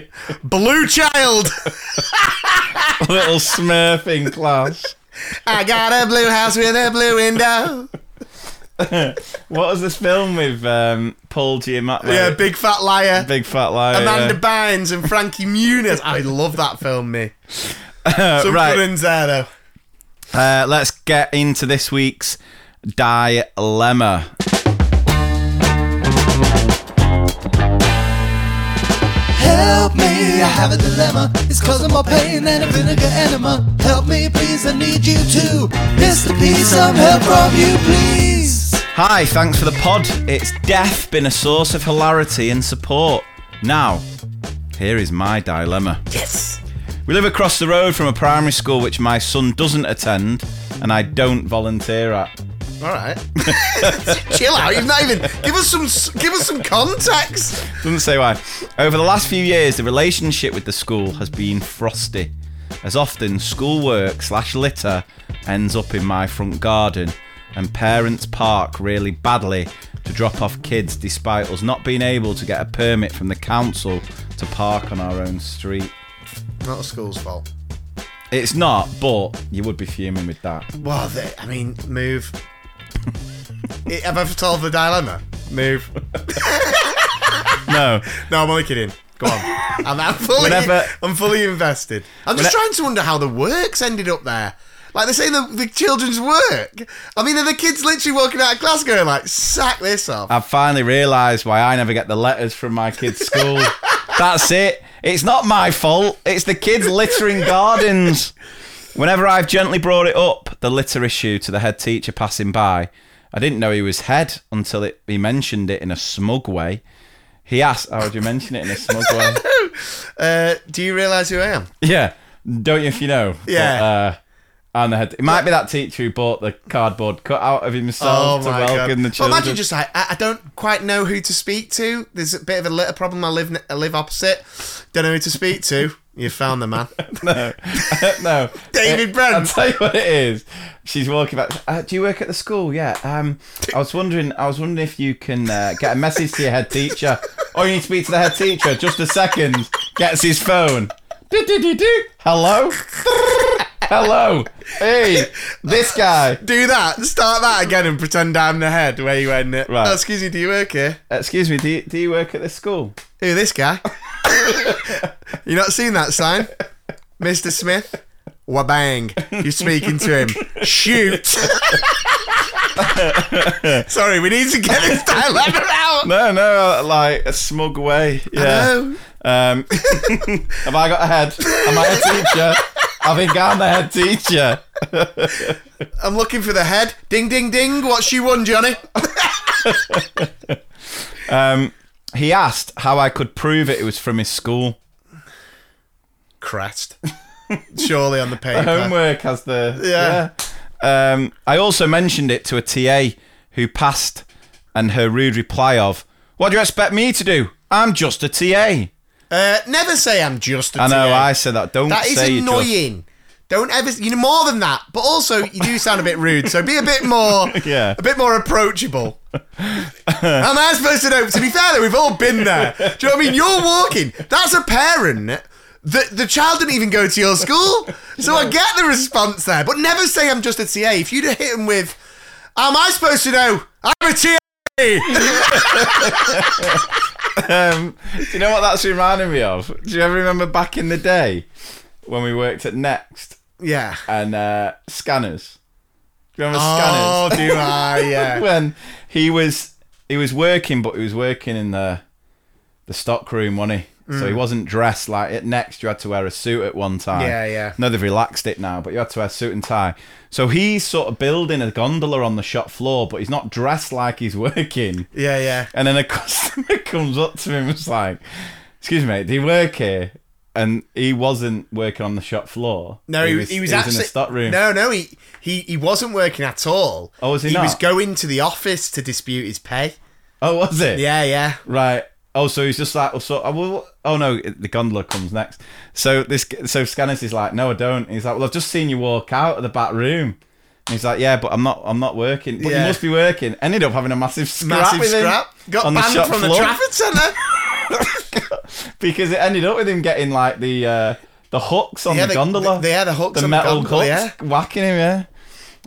blue child. little smurfing class. I got a blue house with a blue window. What was this film with um, Paul Giamatti? Yeah, big fat liar. big fat liar. Amanda yeah. Bynes and Frankie Muniz. I love that film, me. Some right. good there, though. Uh, let's get into this week's dilemma. Help me, I have a dilemma. It's causing more pain than a vinegar enema. Help me, please, I need you to. Mr. P, some help from you, please. Hi, thanks for the pod. It's death been a source of hilarity and support. Now, here is my dilemma. Yes. We live across the road from a primary school which my son doesn't attend and I don't volunteer at. All right. Chill out. You've not even give us some give us some context. Doesn't say why. Over the last few years, the relationship with the school has been frosty. As often, schoolwork slash litter ends up in my front garden, and parents park really badly to drop off kids despite us not being able to get a permit from the council to park on our own street. Not the school's fault. It's not, but you would be fuming with that. Well, they, I mean, move. Have I solved the dilemma? Move. No. No, I'm only kidding. Go on. I'm, I'm fully, Whenever- I'm fully invested. I'm just trying to wonder how the works ended up there. Like they say, the, the children's work. I mean, are the kids literally walking out of class going like, "Sack this off"? I've finally realised why I never get the letters from my kids' school. That's it. It's not my fault. It's the kids littering gardens. Whenever I've gently brought it up, the litter issue to the head teacher passing by, I didn't know he was head until it, he mentioned it in a smug way. He asked, "How would you mention it in a smug way?" Uh, do you realise who I am? yeah, don't you if you know? Yeah. But, uh, I'm the head. It might be that teacher who bought the cardboard cut out of himself to welcome the Well, children. imagine just like I, I don't quite know who to speak to. There's a bit of a litter problem. I live I live opposite. Don't know who to speak to. You found the man. no, no. David It- Brent. I'll tell you what it is. She's walking back. Uh, do you work at the school? Yeah. Um, I was wondering. I was wondering if you can uh, get a message to your head teacher, or you need to speak to the head teacher. Just a second. Gets his phone. Do-do-do-do. Hello. Hello. Hey, this guy. Do that. Start that again and pretend I'm the head where you went. Right. Oh, excuse me. Do you work here? Excuse me. Do you, do you work at this school? Who this guy? you not seen that sign, Mister Smith? Wabang! You're speaking to him. Shoot! Sorry, we need to get this dilemma out. No, no. Like a smug way. Yeah. Um, have I got a head? Am I a teacher? I think I'm the head teacher. I'm looking for the head. Ding, ding, ding. What she won, Johnny? Um, he asked how I could prove it, it was from his school. Crest. Surely on the paper. Homework has the Yeah. yeah. Um, I also mentioned it to a TA who passed, and her rude reply of, "What do you expect me to do? I'm just a TA." Uh, never say I'm just a I know. TA. I said that. Don't That is say you just- annoying. Don't ever. You know more than that, but also you do sound a bit rude. So be a bit more, Yeah. a bit more approachable. Am I supposed to know? To be fair, though, we've all been there. Do you know what I mean? You're walking. That's a parent. The, the child didn't even go to your school, so I get the response there. But never say I'm just a TA. If you'd have hit him with, "Am I supposed to know? I'm a TA." Um, do you know what that's reminding me of? Do you ever remember back in the day when we worked at Next yeah. and uh, Scanners? Do you remember Scanners? Oh, Scanners? do I? Yeah. when he was he was working, but he was working in the the stock room, wasn't he? So he mm. wasn't dressed like it. Next. You had to wear a suit at one time. Yeah, yeah. No, they've relaxed it now, but you had to wear a suit and tie. So he's sort of building a gondola on the shop floor, but he's not dressed like he's working. Yeah, yeah. And then a customer comes up to him and was like, "Excuse me, do you work here?" And he wasn't working on the shop floor. No, he, was, he was actually in the stock room. No, no, he, he he wasn't working at all. Oh, was he He was going to the office to dispute his pay. Oh, was it? Yeah, yeah. Right. Oh, so he's just like, oh, so, oh, no, the gondola comes next. So this, so Scanners is like, no, I don't. He's like, well, I've just seen you walk out of the back room. And he's like, yeah, but I'm not, I'm not working. But Yeah. you must be working. Ended up having a massive scrap Massive with him scrap. Got on the banned shop from the floor Trafford Centre. because it ended up with him getting like the uh, the hooks on Yeah, the the- gondola. the- yeah, the hooks the on the metal gondola, hooks whacking him. Yeah.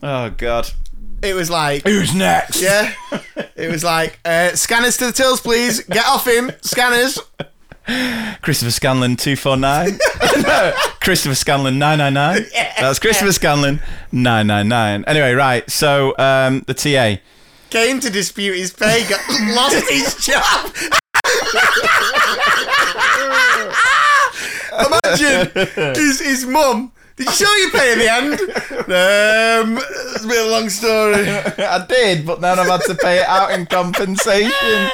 Oh god. It was like, Who's next? yeah. It was like, uh, scanners to the tills, please. Get off him. Scanners. Christopher Scanlon two four nine. no, Christopher Scanlon nine nine nine. That's Christopher Scanlon nine nine nine. Anyway, right. So um, the TA. Came to dispute his pay. Got, lost his job. Imagine his, his mum. Did you show your pay in the end? Um, it's a bit of a long story. I did, but then I've had to pay it out in compensation.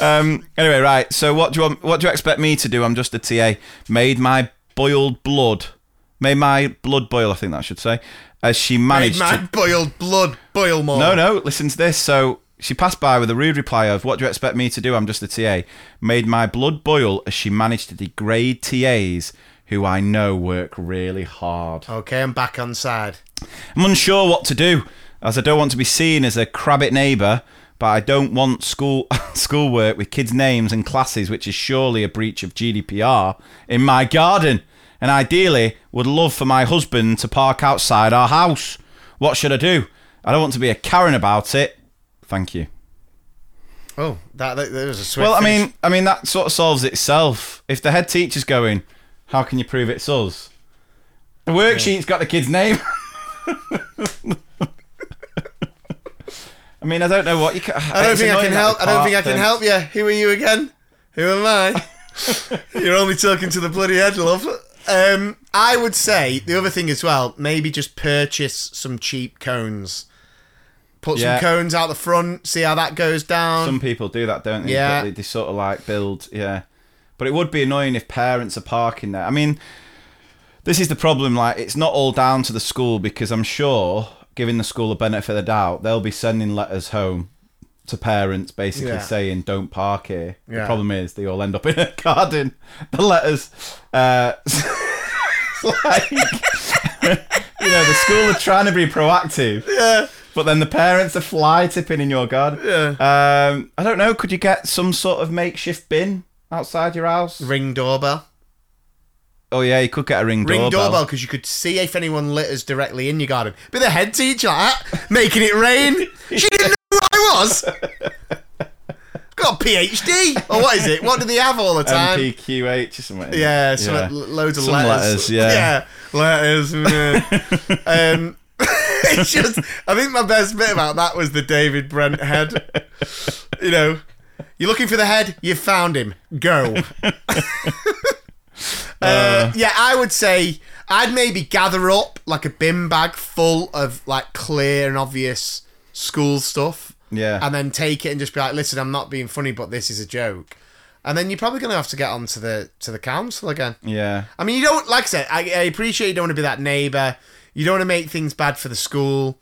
Um, anyway, right. So what do you want? What do you expect me to do? I'm just a TA. Made my boiled blood. Made my blood boil. I think that I should say. As she managed Made my to. boiled blood boil more. No, no. Listen to this. So she passed by with a rude reply of, "What do you expect me to do? I'm just a TA." Made my blood boil as she managed to degrade TAs who I know work really hard. Okay, I'm back on side. I'm unsure what to do, as I don't want to be seen as a crabbit neighbour, but I don't want school schoolwork with kids' names and classes, which is surely a breach of GDPR, in my garden. And ideally, would love for my husband to park outside our house. What should I do? I don't want to be a Karen about it. Thank you. Oh, that, that, that was a swift Well, I finish. mean, I mean that sort of solves itself. If the head teacher's going, how can you prove it's us? The worksheet's got the kid's name. I mean, I don't know what you can. I don't think I can help. I don't think I can help you. Who are you again? Who am I? You're only talking to the bloody head, love. Um, I would say the other thing as well. Maybe just purchase some cheap cones. Put Yeah. some cones out the front. See how that goes down. Some people do that, don't they? Yeah. They, they sort of like build, yeah. But it would be annoying if parents are parking there. I mean, this is the problem. Like, it's not all down to the school because I'm sure, giving the school a benefit of the doubt, they'll be sending letters home to parents basically Yeah. saying, don't park here. The Yeah. problem is they all end up in a garden. The letters, uh, like, you know, the school are trying to be proactive. yeah. But then the parents are fly tipping in your garden. Yeah. Um, I don't know. Could you get some sort of makeshift bin outside your house? Ring doorbell. Oh yeah, you could get a ring, Ring doorbell. doorbell because you could see if anyone litters directly in your garden. But the head teacher like that, making it rain. She didn't know who I was. Got a PhD or what is it? What do they have all the time? NPQH or something. Yeah, some loads of Some letters. letters, yeah. letters. yeah. um, it's just, I think my best bit about that was the David Brent head. You know, you're looking for the head, you found him. Go. uh, yeah, I would say I'd maybe gather up like a bin bag full of like clear and obvious school stuff Yeah. and then take it and just be like, "Listen, I'm not being funny, but this is a joke." And then you're probably going to have to get on to the to the council again. yeah. I mean, you don't like I said. I, I appreciate you don't want to be that neighbour. You don't want to make things bad for the school.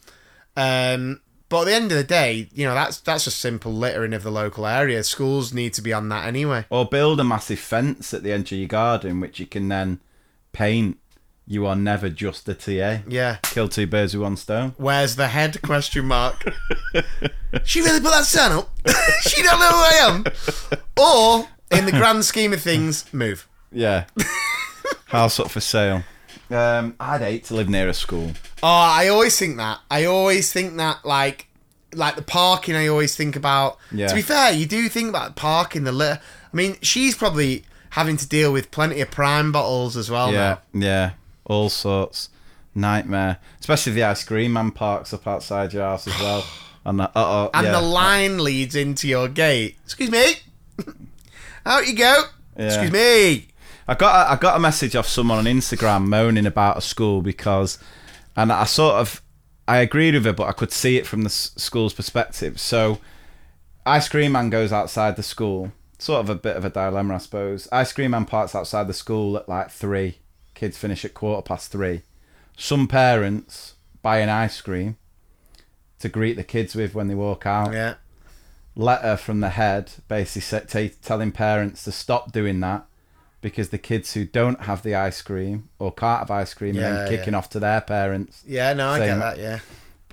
Um, But at the end of the day, you know, that's that's just simple littering of the local area. Schools need to be on that anyway. Or build a massive fence at the edge of your garden, which you can then paint. You are never just a TA. Yeah. Kill two birds with one stone. Where's the head? Question mark. she really put that sign up. she don't know who I am. Or, in the grand scheme of things, move. Yeah. House up for sale. Um, I'd hate to live near a school. Oh, I always think that. I always think that, like, like the parking. I always think about. Yeah. To be fair, you do think about parking the litter. I mean, she's probably having to deal with plenty of prime bottles as well. Yeah, now. yeah, all sorts. Nightmare, especially the ice cream man parks up outside your house as well. And the, uh-oh, And yeah. the line leads into your gate. Excuse me. Out you go. Yeah. Excuse me. I got a, I got a message off someone on Instagram moaning about a school because, and I sort of I agreed with her, but I could see it from the s- school's perspective. So, ice cream man goes outside the school. Sort of a bit of a dilemma, I suppose. Ice cream man parks outside the school at like three. Kids finish at quarter past three. Some parents buy an ice cream to greet the kids with when they walk out Yeah. letter from the head basically t- telling parents to stop doing that because the kids who don't have the ice cream or can't have ice cream Yeah, then kicking yeah. off to their parents. Yeah, no, I get that, yeah.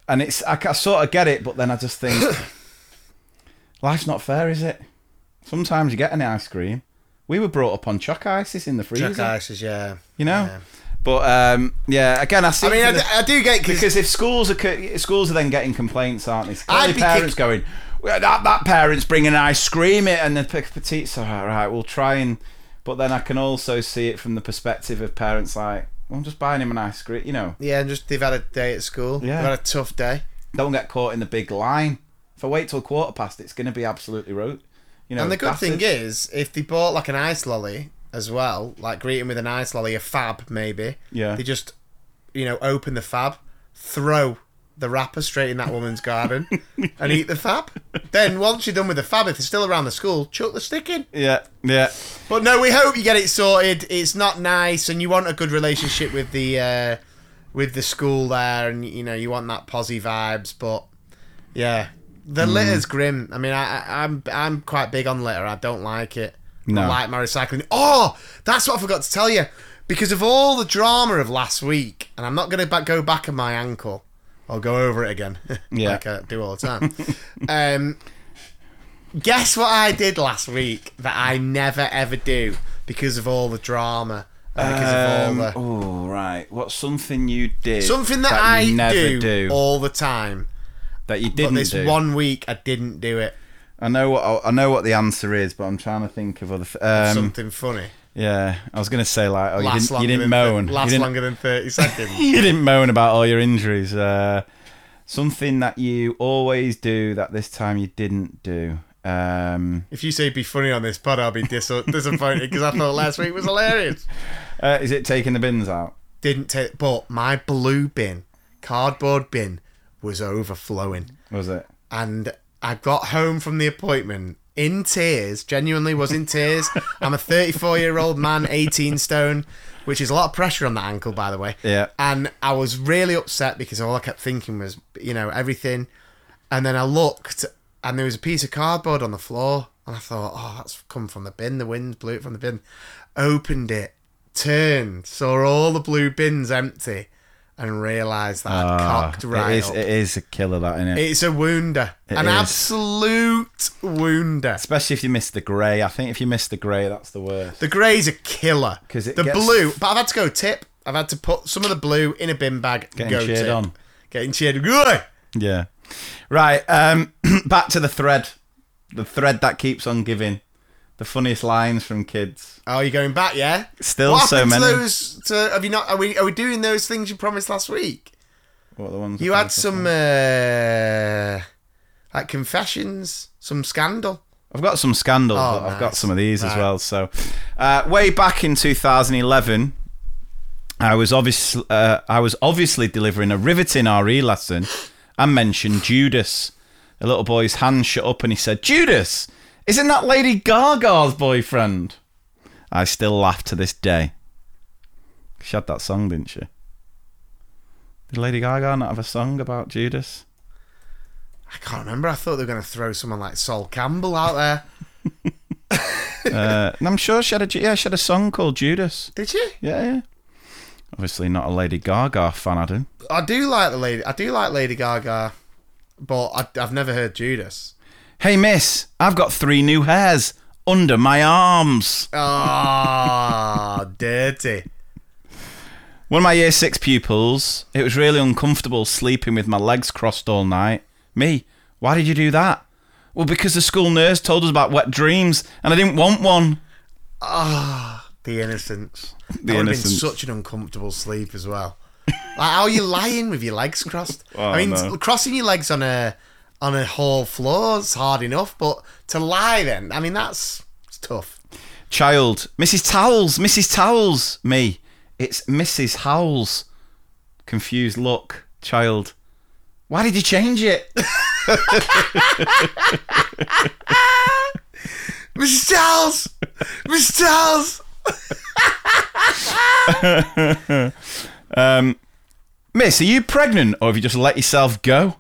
And it's I, ca- sort of get it, but then I just think life's not fair, is it? Sometimes you get an ice cream. We were brought up on choc ices in the freezer, Chuck ices, yeah. you know. Yeah. But um, yeah, again, I see. I mean, I, the- I do get because if schools are schools are then getting complaints, aren't they? I'd parents kick- going, well, that that parent's bringing ice cream it, and the pick petite. So all right, we'll try and. But then I can also see it from the perspective of parents like, well, I'm just buying him an ice cream. You know, yeah, and just they've had a day at school. Yeah. They've had a tough day. don't get caught in the big line. If I wait till quarter past, it's going to be absolutely road. You know, and the good thing is, if they bought like an ice lolly as well, like greet him with an ice lolly, a fab maybe. Yeah. They just, you know, open the fab, throw the wrapper straight in that woman's garden, and eat the fab. Then once you're done with the fab, if they're still around the school, chuck the stick in. yeah, yeah, But no, we hope you get it sorted. It's not nice, and you want a good relationship with the uh, with the school there, and you know you want that posy vibes. But yeah, the Hmm. litter's grim. I mean, I, I, I'm I'm quite big on litter. I don't like it. No. I like my recycling. Oh, that's what I forgot to tell you. Because of all the drama of last week, and I'm not going to go back on my ankle. I'll go over it again, Yeah. like I do all the time. um, guess what I did last week that I never ever do because of all the drama, and because Um, of all oh right, what's something you did? something that, I you never do, all the time. that you didn't this do. one week I didn't do it. I know what I know what the answer is, but I'm trying to think of other. Th- um, Something funny. Yeah, I was going to say like, oh, you didn't, you didn't moan. Last you, didn't, longer than thirty seconds. you didn't moan about all your injuries. Uh, something that you always do that this time you didn't do. Um, if you say be funny on this pod, I'll be dis- disappointed because I thought last week was hilarious. uh, is it taking the bins out? Didn't take, but my blue bin, cardboard bin, was overflowing. Was it? and I got home from the appointment in tears. Genuinely was in tears. I'm a 34 year old man, 18 stone, which is a lot of pressure on that ankle, by the way. Yeah. And I was really upset because all I kept thinking was, you know, everything. And then I looked, and there was a piece of cardboard on the floor, and I thought, oh, that's come from the bin. The wind blew it from the bin. Opened it, turned, saw all the blue bins empty, and realise that I'd cocked right Ah, it is. up. It is a killer, that isn't it? It's a wounder. It An is. absolute wounder. Especially if you miss the grey. I think if you miss the grey, that's the worst. The grey's a killer. Because the gets- blue, but I've had to go tip. I've had to put some of the blue in a bin bag. Getting go cheered tip. on. Getting cheered. Good. Yeah. Right. Um, back to the thread. The thread that keeps on giving. The funniest lines from kids. Oh, you're going back, yeah? Still what so many. To those, to, have you not? Are we? Are we doing those things you promised last week? What are the ones? You had some uh, like confessions, some scandal. I've got some scandals, Oh, but I've got some of these as well. So, uh, way back in 2011, I was obviously uh, I was obviously delivering a riveting RE lesson, and mentioned Judas. A little boy's hand shut up, and he said, "Judas, isn't that Lady Gaga's boyfriend?" I still laugh to this day. She had that song, didn't she? Did Lady Gaga not have a song about Judas? I can't remember. I thought they were going to throw someone like Sol Campbell out there. Uh, and I'm sure she had a yeah, she had a song called Judas. Did she? Yeah, yeah. Obviously not a Lady Gaga fan, I do. I do like the lady. I do like Lady Gaga, but I, I've never heard Judas. Hey, miss, I've got three new hairs under my arms. Ah, dirty. One of my year six pupils, it was really uncomfortable sleeping with my legs crossed all night. Me, why did you do that? Well, because the school nurse told us about wet dreams and I didn't want one. Ah, the innocence. The that would have been innocence. such an uncomfortable sleep as well. Like, how are you lying with your legs crossed? Oh, I mean, no. crossing your legs on a on a whole floor is hard enough, but to lie then, I mean, that's it's tough. Child, Mrs. Towels, Mrs. Towels. Me, it's Mrs. Howells. Confused look. Child, why did you change it? Mrs. Charles, Mrs. Charles. Miss, are you pregnant or have you just let yourself go?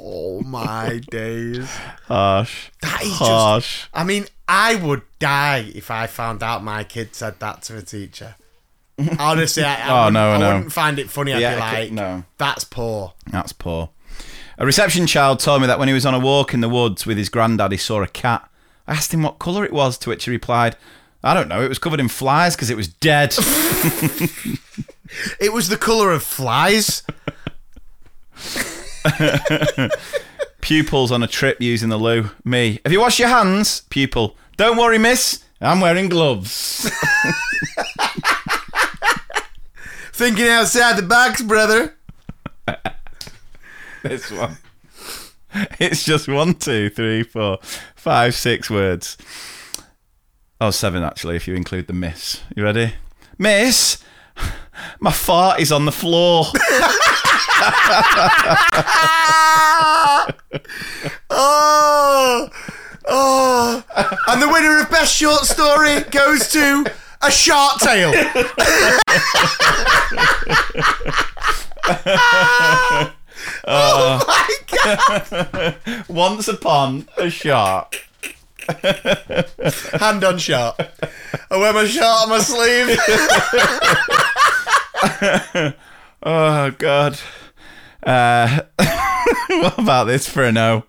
Oh my days. Harsh. That is just. Harsh. I mean, I would die if I found out my kid said that to a teacher. Honestly, I, I, Oh, wouldn't, no, I no. wouldn't find it funny. I'd Yeah, be like, no. that's poor. That's poor. A reception child told me that when he was on a walk in the woods with his granddad, he saw a cat. I asked him what colour it was, to which he replied, I don't know, it was covered in flies because it was dead. It was the colour of flies. Pupils on a trip using the loo. Me. Have you washed your hands? Pupil. Don't worry, miss. I'm wearing gloves. Thinking outside the box, brother. this one. It's just one, two, three, four, five, six words. Oh, seven actually, if you include the miss. You ready? Miss, my fart is on the floor. Oh, oh. And the winner of Best Short Story goes to A Shark Tale. oh uh. my God. Once upon a shark. Hand on shark. I wear my shark on my sleeve. Oh God. Uh, what about this for a no?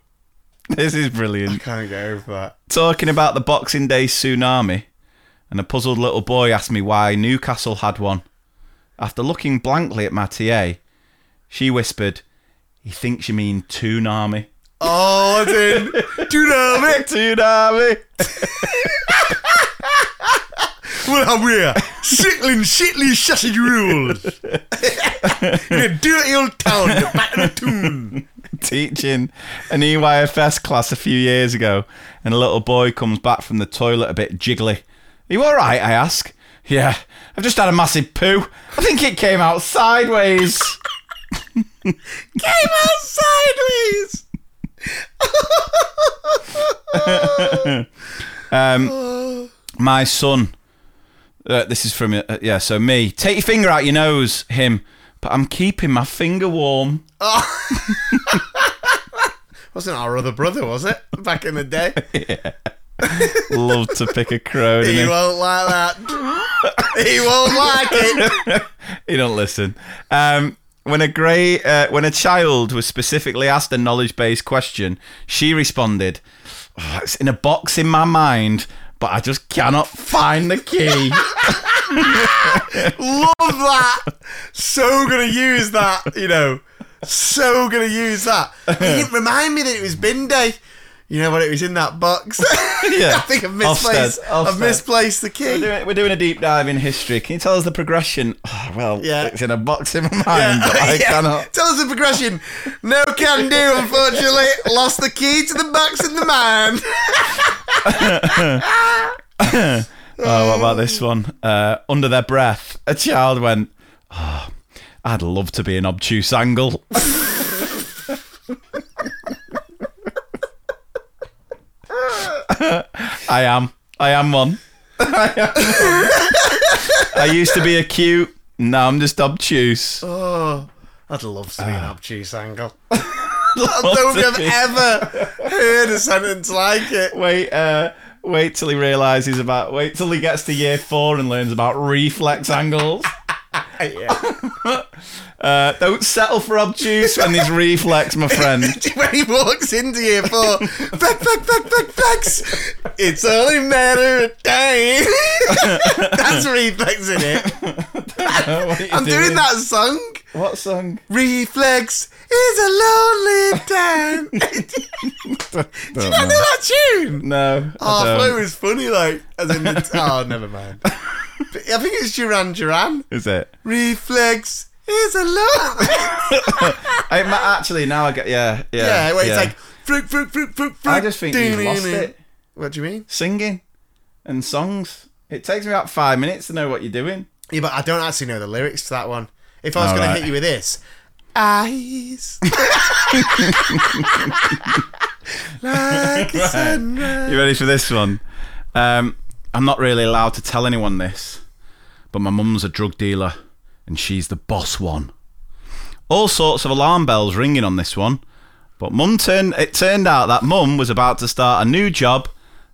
This is brilliant. Can't get over that. talking about the Boxing Day tsunami, and a puzzled little boy asked me why Newcastle had one. After looking blankly at my TA, she whispered, He thinks you mean tsunami. Oh, I did. You? Tsunami! Well, we're sickling, shitly, sausage rules. In a dirty old town the back of the tune. Teaching an EYFS class a few years ago, and a little boy comes back from the toilet a bit jiggly. Are you alright? I ask. Yeah, I've just had a massive poo. I think it came out sideways. Came out sideways. Um, my son. Uh, this is from uh, yeah. So me, take your finger out your nose. Him, but I'm keeping my finger warm. Wasn't our other brother, was it? Back in the day. yeah. Love to pick a crow. He He, won't like that. he won't like it. he don't listen. Um, when a grey, uh, when a child was specifically asked a knowledge-based question, she responded, "Oh, "It's in a box in my mind, but I just cannot find the key." Love that. So gonna use that, you know. So gonna use that. It didn't remind me that it was bin day. You know what? It was in that box. Yeah. I think I've misplaced. Ofsted, I've misplaced the we're, key. doing, we're doing a deep dive in history. Can you tell us the progression? Oh, well, Yeah. it's in a box in my mind, but I Yeah. cannot. Tell us the progression. No can do, unfortunately. Lost the key to the box in the mind. Oh, what about this one? Uh, under their breath, a child went, oh, I'd love to be an obtuse angle. I am. I am one. I, am one. I used to be acute. Now I'm just obtuse. Oh, I'd love to be Ah. an obtuse angle. I don't think I've ever heard a sentence like it. Wait, uh, wait till he realizes about. Wait till he gets to year four and learns about reflex angles. Uh, don't settle for obtuse when there's reflex, my friend. when he walks into year four, back, back, back, back, backs. It's only a matter of time. That's reflex in it. You I'm doing that song. What song? Reflex is a lonely time. Do you not know that tune? No. Oh, I I thought it was funny, like, as in the. oh, never mind. I think it's Duran Duran. Is it? Reflex is a lonely. I, actually, now I get. Yeah, yeah. Yeah, where it's like fruit, fruit, fruit, fruit, fruit. I just think you've lost it. What do you mean? Singing and songs. It takes me about five minutes to know what you're doing. Yeah, but I don't actually know the lyrics to that one. If I was going Alright. to hit you with this, eyes like sunrise. You ready for this one? Um, I'm not really allowed to tell anyone this, but my mum's a drug dealer and she's the boss one. All sorts of alarm bells ringing on this one, but mum turned. It turned out that mum was about to start a new job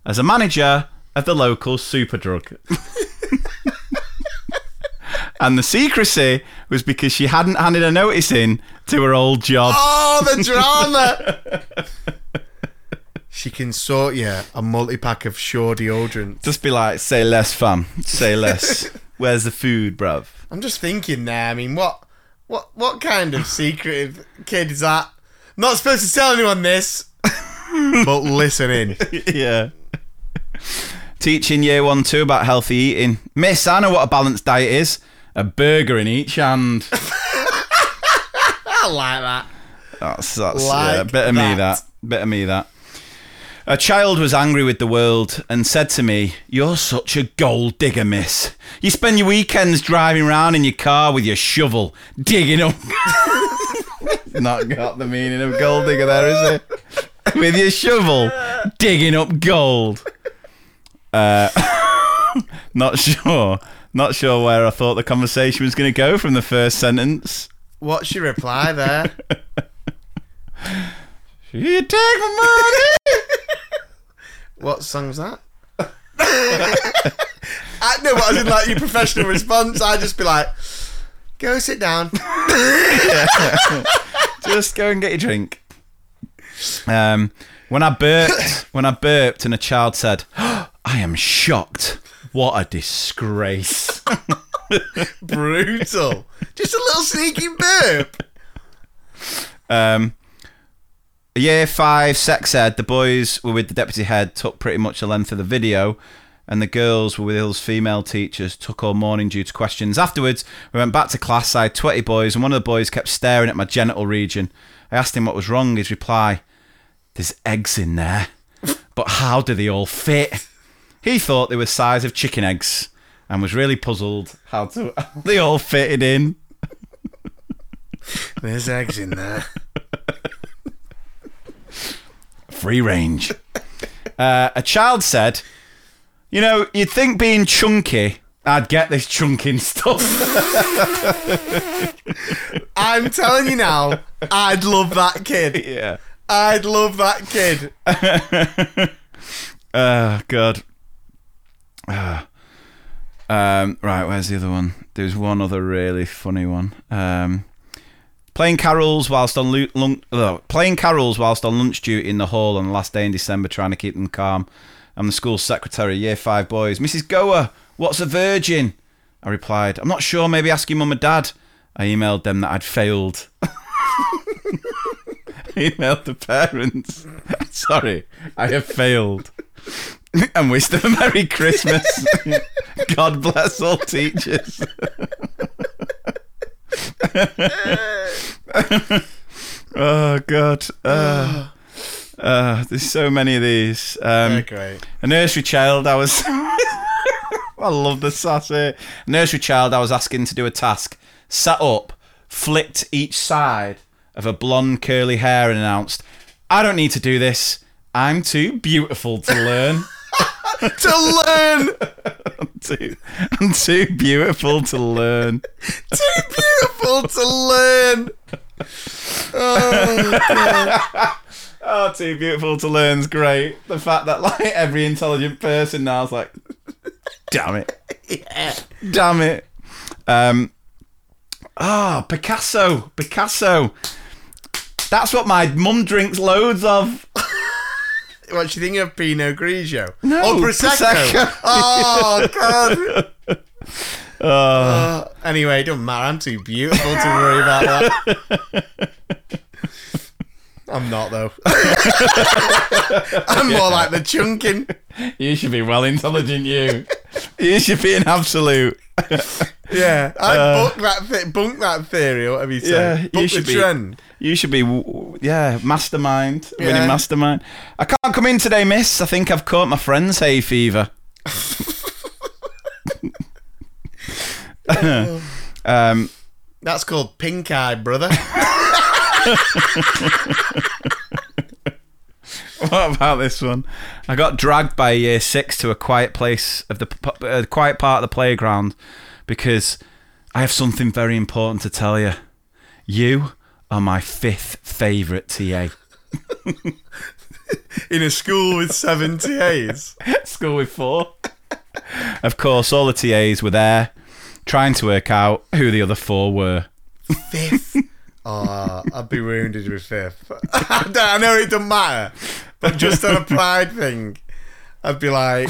as a manager of the local superdrug. and the secrecy was because she hadn't handed a notice in to her old job. Oh, the drama! she can sort you a multi pack of Sure deodorant. Just be like, say less, fam. Say less. Where's the food, bruv? I'm just thinking there. I mean, what, what, what kind of secretive kid is that? Not supposed to tell anyone this, but listen in. yeah. Teaching year one two about healthy eating. Miss, I know what a balanced diet is. A burger in each hand. I like that. That's that's Like yeah, bit of me that. that. Bit of me that. A child was angry with the world and said to me, You're such a gold digger, miss. You spend your weekends driving around in your car with your shovel, digging up. Not got the meaning of gold digger there, is it? with your shovel, digging up gold. Uh, not sure. Not sure where I thought the conversation was going to go from the first sentence. What's your reply there? You take my money. What song's that? I know, but I didn't like your professional response. I'd just be like, go sit down. Just go and get your drink. Um, when I burped, when I burped, and a child said, "I am shocked. What a disgrace." Brutal. Just a little sneaky burp. Um, year five sex ed. The boys were with the deputy head. Took pretty much the length of the video. And the girls were with those female teachers, took all morning due to questions. Afterwards, we went back to class. I had 20 boys, and one of the boys kept staring at my genital region. I asked him what was wrong. His reply, There's eggs in there. But how do they all fit? He thought they were size of chicken eggs and was really puzzled how to how they all fitted in. There's eggs in there. free range. Uh, a child said, "You know, you'd think being chunky, I'd get this chunking stuff." I'm telling you now, I'd love that kid. yeah. I'd love that kid. Oh God. Ah. um, right, where's the other one? There's one other really funny one. Um, playing carols whilst on lu- lun- playing carols whilst on lunch duty in the hall on the last day in December, trying to keep them calm. I'm the school secretary, year five boys. Mrs. Goer, what's a virgin? I replied, I'm not sure. Maybe ask your mum and dad. I emailed them that I'd failed. emailed the parents. Sorry, I have failed. and wish them a Merry Christmas. God bless all teachers. oh God. Uh, uh, there's so many of these. Um, They're great. a nursery child I was I love the sassy. A nursery child I was asking to do a task, sat up, flicked each side of a blonde curly hair and announced, I don't need to do this. I'm too beautiful to learn. To learn. I'm, too, I'm too beautiful to learn. Too beautiful to learn. Oh, too beautiful to learn's great. The fact that like every intelligent person now is like, damn it, yeah. damn it. Um, ah, Picasso, Picasso. That's what my mum drinks loads of. What do you think of Pinot Grigio? No, oh, Prosecco. Prosecco. Oh God. Uh, anyway, it doesn't matter. I'm too beautiful to worry about that. I'm not though. I'm more like the chunking. You should be well intelligent, you. you should be an absolute. Yeah, I book that th- bunk that theory. Or whatever you say. Uh, Yeah, book you should the be. trend. You should be, yeah, mastermind, winning mastermind. I can't come in today, miss. I think I've caught my friend's hay fever. um, That's called pink eye, brother. what about this one? I got dragged by year six to a quiet place of the uh, quiet part of the playground because I have something very important to tell you. You are my fifth favourite TA. In a school with seven TAs. School with four. of course, all the TAs were there, trying to work out who the other four were. Fifth. Oh, I'd be wounded with fifth. I, know it doesn't matter, but just on a pride thing, I'd be like,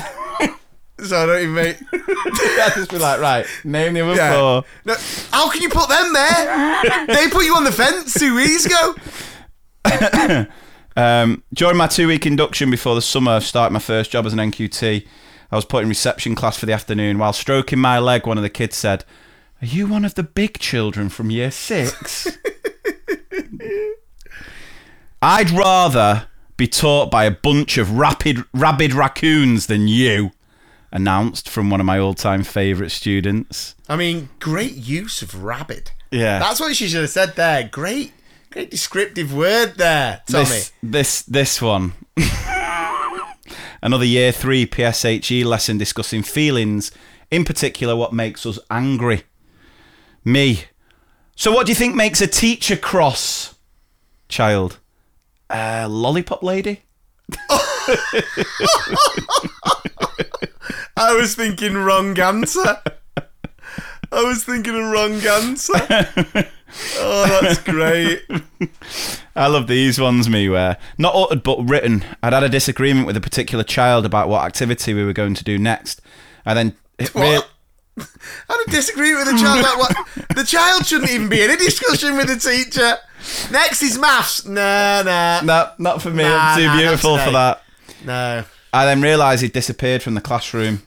so I don't even make. I'd just be like, right, name the other Yeah. four. No, how can you put them there? They put you on the fence two weeks ago. Um, during my two week induction before the summer of starting my first job as an NQT, I was put in reception class for the afternoon. While stroking my leg, one of the kids said, Are you one of the big children from year six? I'd rather be taught by a bunch of rapid, rabid raccoons than you, announced from one of my all time favourite students. I mean, great use of rabid. Yeah. That's what she should have said there. Great, great descriptive word there, Tommy. This this this one. Another year three PSHE lesson discussing feelings, in particular what makes us angry. Me. So what do you think makes a teacher cross? Child. Uh, lollipop lady? I was thinking wrong answer. I was thinking a wrong answer. Oh, that's great. I love these ones, me, where not uttered but written. I'd had a disagreement with a particular child about what activity we were going to do next. I then it What? I don't disagree with the child. Like what? The child shouldn't even be in a discussion with the teacher. Next is maths. Nah, nah, no, not for me. Nah, I'm too nah, beautiful for that. no. I then realised he'd disappeared from the classroom.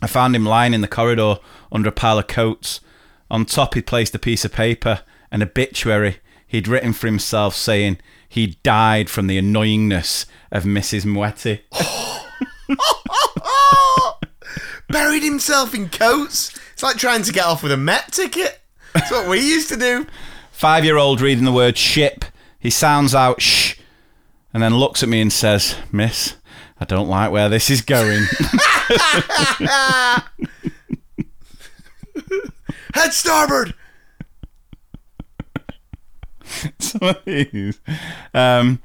I found him lying in the corridor under a pile of coats. On top, he'd placed a piece of paper, an obituary he'd written for himself saying he died from the annoyingness of Mrs. Moetti. Buried himself in coats. It's like trying to get off with a Met ticket. That's what we used to do. Five year old reading the word ship. He sounds out shh and then looks at me and says, Miss, I don't like where this is going. Head starboard. some of these. Um,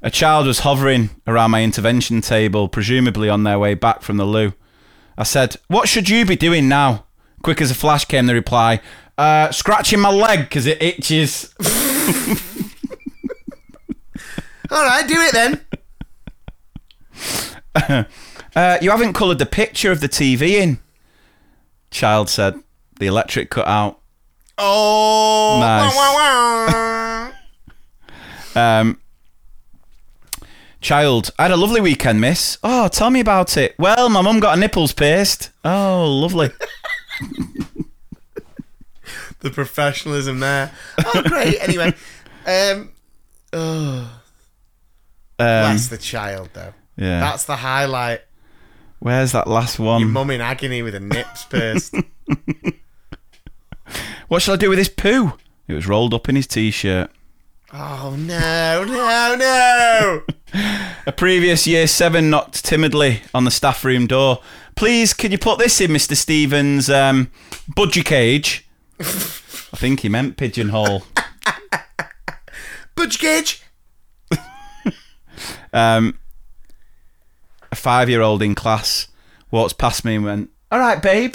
a child was hovering around my intervention table, presumably on their way back from the loo. I said, What should you be doing now? Quick as a flash came the reply, uh, Scratching my leg because it itches. All right, do it then. Uh, you haven't coloured the picture of the TV in. Child said, The electric cut out. Oh, Nice. wah, wah, wah. Um, child, I had a lovely weekend, miss. Oh, tell me about it. Well, my mum got her nipples pierced. Oh, lovely. the professionalism there. Oh, great. Anyway, um, oh, Um, bless the child though. yeah. That's the highlight. Where's that last one? Mum in agony with her nips pierced. What shall I do with this poo? It was rolled up in his t-shirt. oh no, no, no! A previous year seven knocked timidly on the staff room door. Please, can you put this in Mr. Stevens' um, budgie cage? I think he meant pigeonhole. budgie cage. Um, a five-year-old in class walks past me and went, "All right, babe."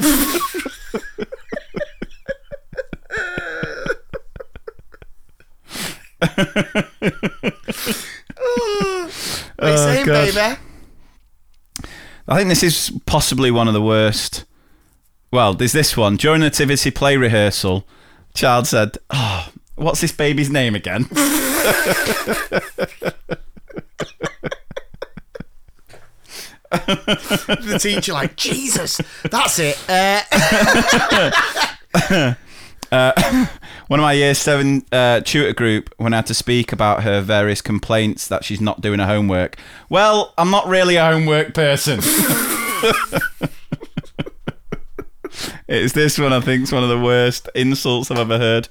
What are you saying, God. baby? I think this is possibly one of the worst. Well, there's this one. During nativity play rehearsal, child said, "Oh, what's this baby's name again?" The teacher, like, Jesus, that's it. Uh, One of my year seven uh, tutor group, went out to speak about her various complaints that she's not doing her homework. Well, I'm not really a homework person. it's this one I think is one of the worst insults I've ever heard.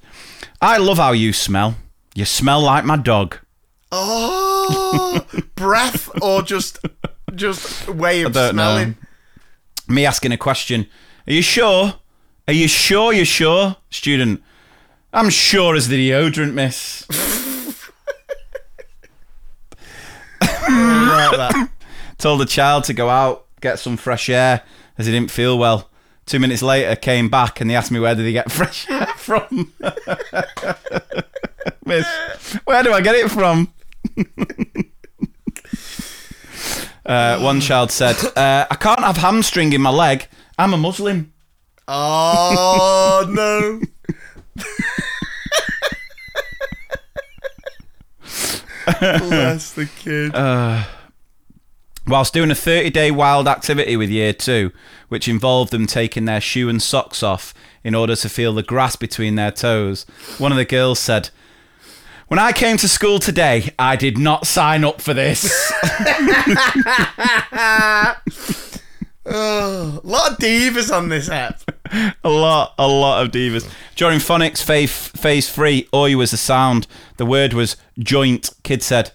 I love how you smell. You smell like my dog. oh, breath or just just way of don't know. smelling. Me asking a question. Are you sure? Are you sure you're sure? Student. I'm sure as the deodorant, miss. Told the child to go out, get some fresh air, as he didn't feel well. Two minutes later, came back and they asked me where did he get fresh air from. Miss, where do I get it from? uh, one child said, uh, "I can't have hamstring in my leg. I'm a Muslim." Oh no. Bless the kid. Uh, whilst doing a 30 day wild activity with year two, which involved them taking their shoe and socks off in order to feel the grass between their toes, one of the girls said, When I came to school today, I did not sign up for this. oh, a lot of divas on this app. a lot, a lot of divas. During phonics phase, phase three, oi was the sound. The word was joint. Kid said,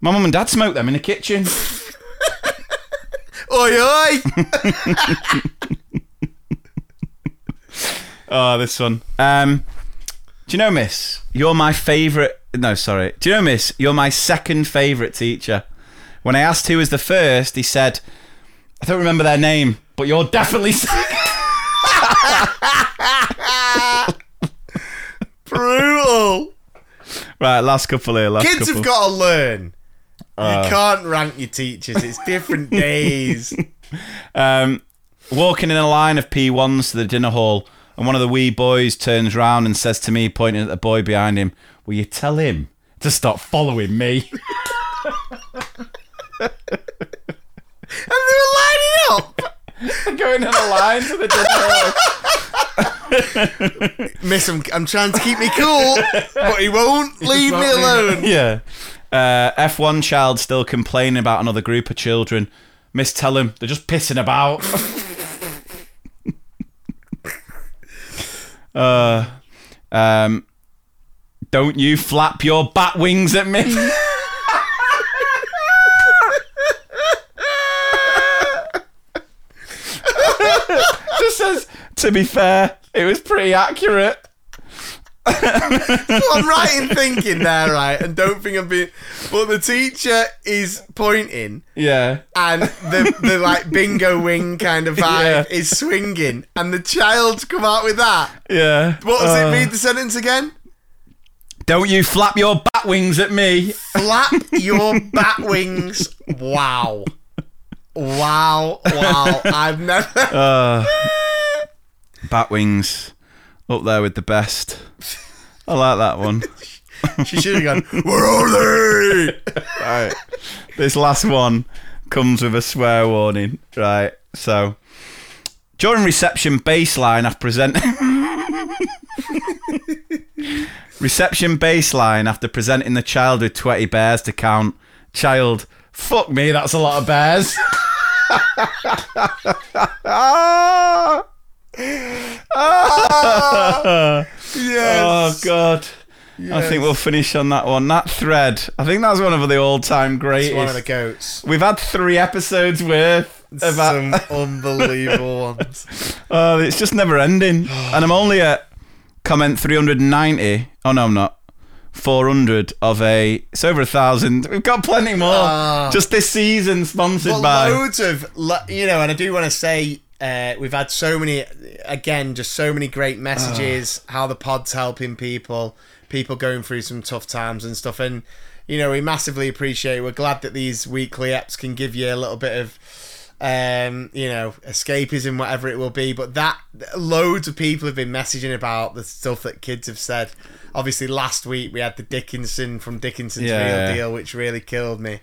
My mum and dad smoked them in the kitchen. Oi oi. Oh, this one. Um, do you know, Miss? You're my favourite. No, sorry. Do you know, Miss? You're my second favourite teacher. When I asked who was the first, he said, "I don't remember their name, but you're definitely." Brutal. right, last couple here. Last Kids couple. have got to learn. you can't rank your teachers. It's different days. um, walking in a line of P1s to the dinner hall, and one of the wee boys turns round and says to me, pointing at the boy behind him, "Will you tell him to stop following me?" And they were lining up. Going in a line to the dinner hall. Miss, I'm, I'm trying to keep me cool, but he won't leave me alone. Yeah. Uh, F1 child still complaining about another group of children. Miss, tell him they're just pissing about. uh, um, don't you flap your bat wings at me. Just says, to be fair, it was pretty accurate. I'm right in thinking there, right? And don't think I'm being. But the teacher is pointing, Yeah. and the the like bingo wing kind of vibe Yeah. is swinging, and the child's come out with that. Yeah. What does Uh, it read the sentence again? Don't you flap your bat wings at me. Flap your bat wings. Wow. Wow. Wow. I've never. Uh, bat wings. Up there with the best. I like that one. She should have gone, Where are they? Right. This last one comes with a swear warning. Right. So, during reception baseline, I've present. reception baseline after presenting the child with 20 bears to count. Child, fuck me, that's a lot of bears. Ah! Yes. Oh God. I think we'll finish on that one. That thread. I think that's one of the all-time greatest. It's one of the goats. We've had three episodes worth. Some unbelievable ones. Oh, it's just never ending. and I'm only at comment 390. Oh no, I'm not. 400 of a. It's over a thousand. We've got plenty more. Ah. Just this season, sponsored But by. loads of, lo- you know, and I do want to say uh, we've had so many, again, just so many great messages. How the pod's helping people, people going through some tough times and stuff, and you know, we massively appreciate. We're glad that these weekly apps can give you a little bit of. Um, you know, escapism, whatever it will be, but that loads of people have been messaging about the stuff that kids have said. Obviously, last week we had the Dickinson from Dickinson's Yeah. Real Deal, which really killed me.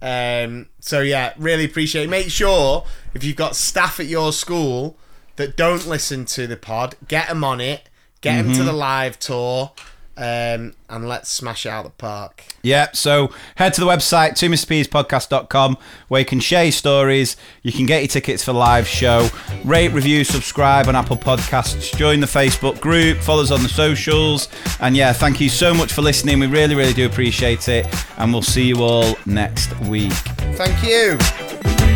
Um, so yeah, really appreciate. it. Make sure if you've got staff at your school that don't listen to the pod, get them on it, get them to the live tour, um, and let's smash it out the park. Yeah, so head to the website, 2mrpspodcast.com, where you can share your stories, you can get your tickets for live show, rate, review, subscribe on Apple Podcasts, join the Facebook group, follow us on the socials, and yeah, thank you so much for listening. We really, really do appreciate it, and we'll see you all next week. Thank you.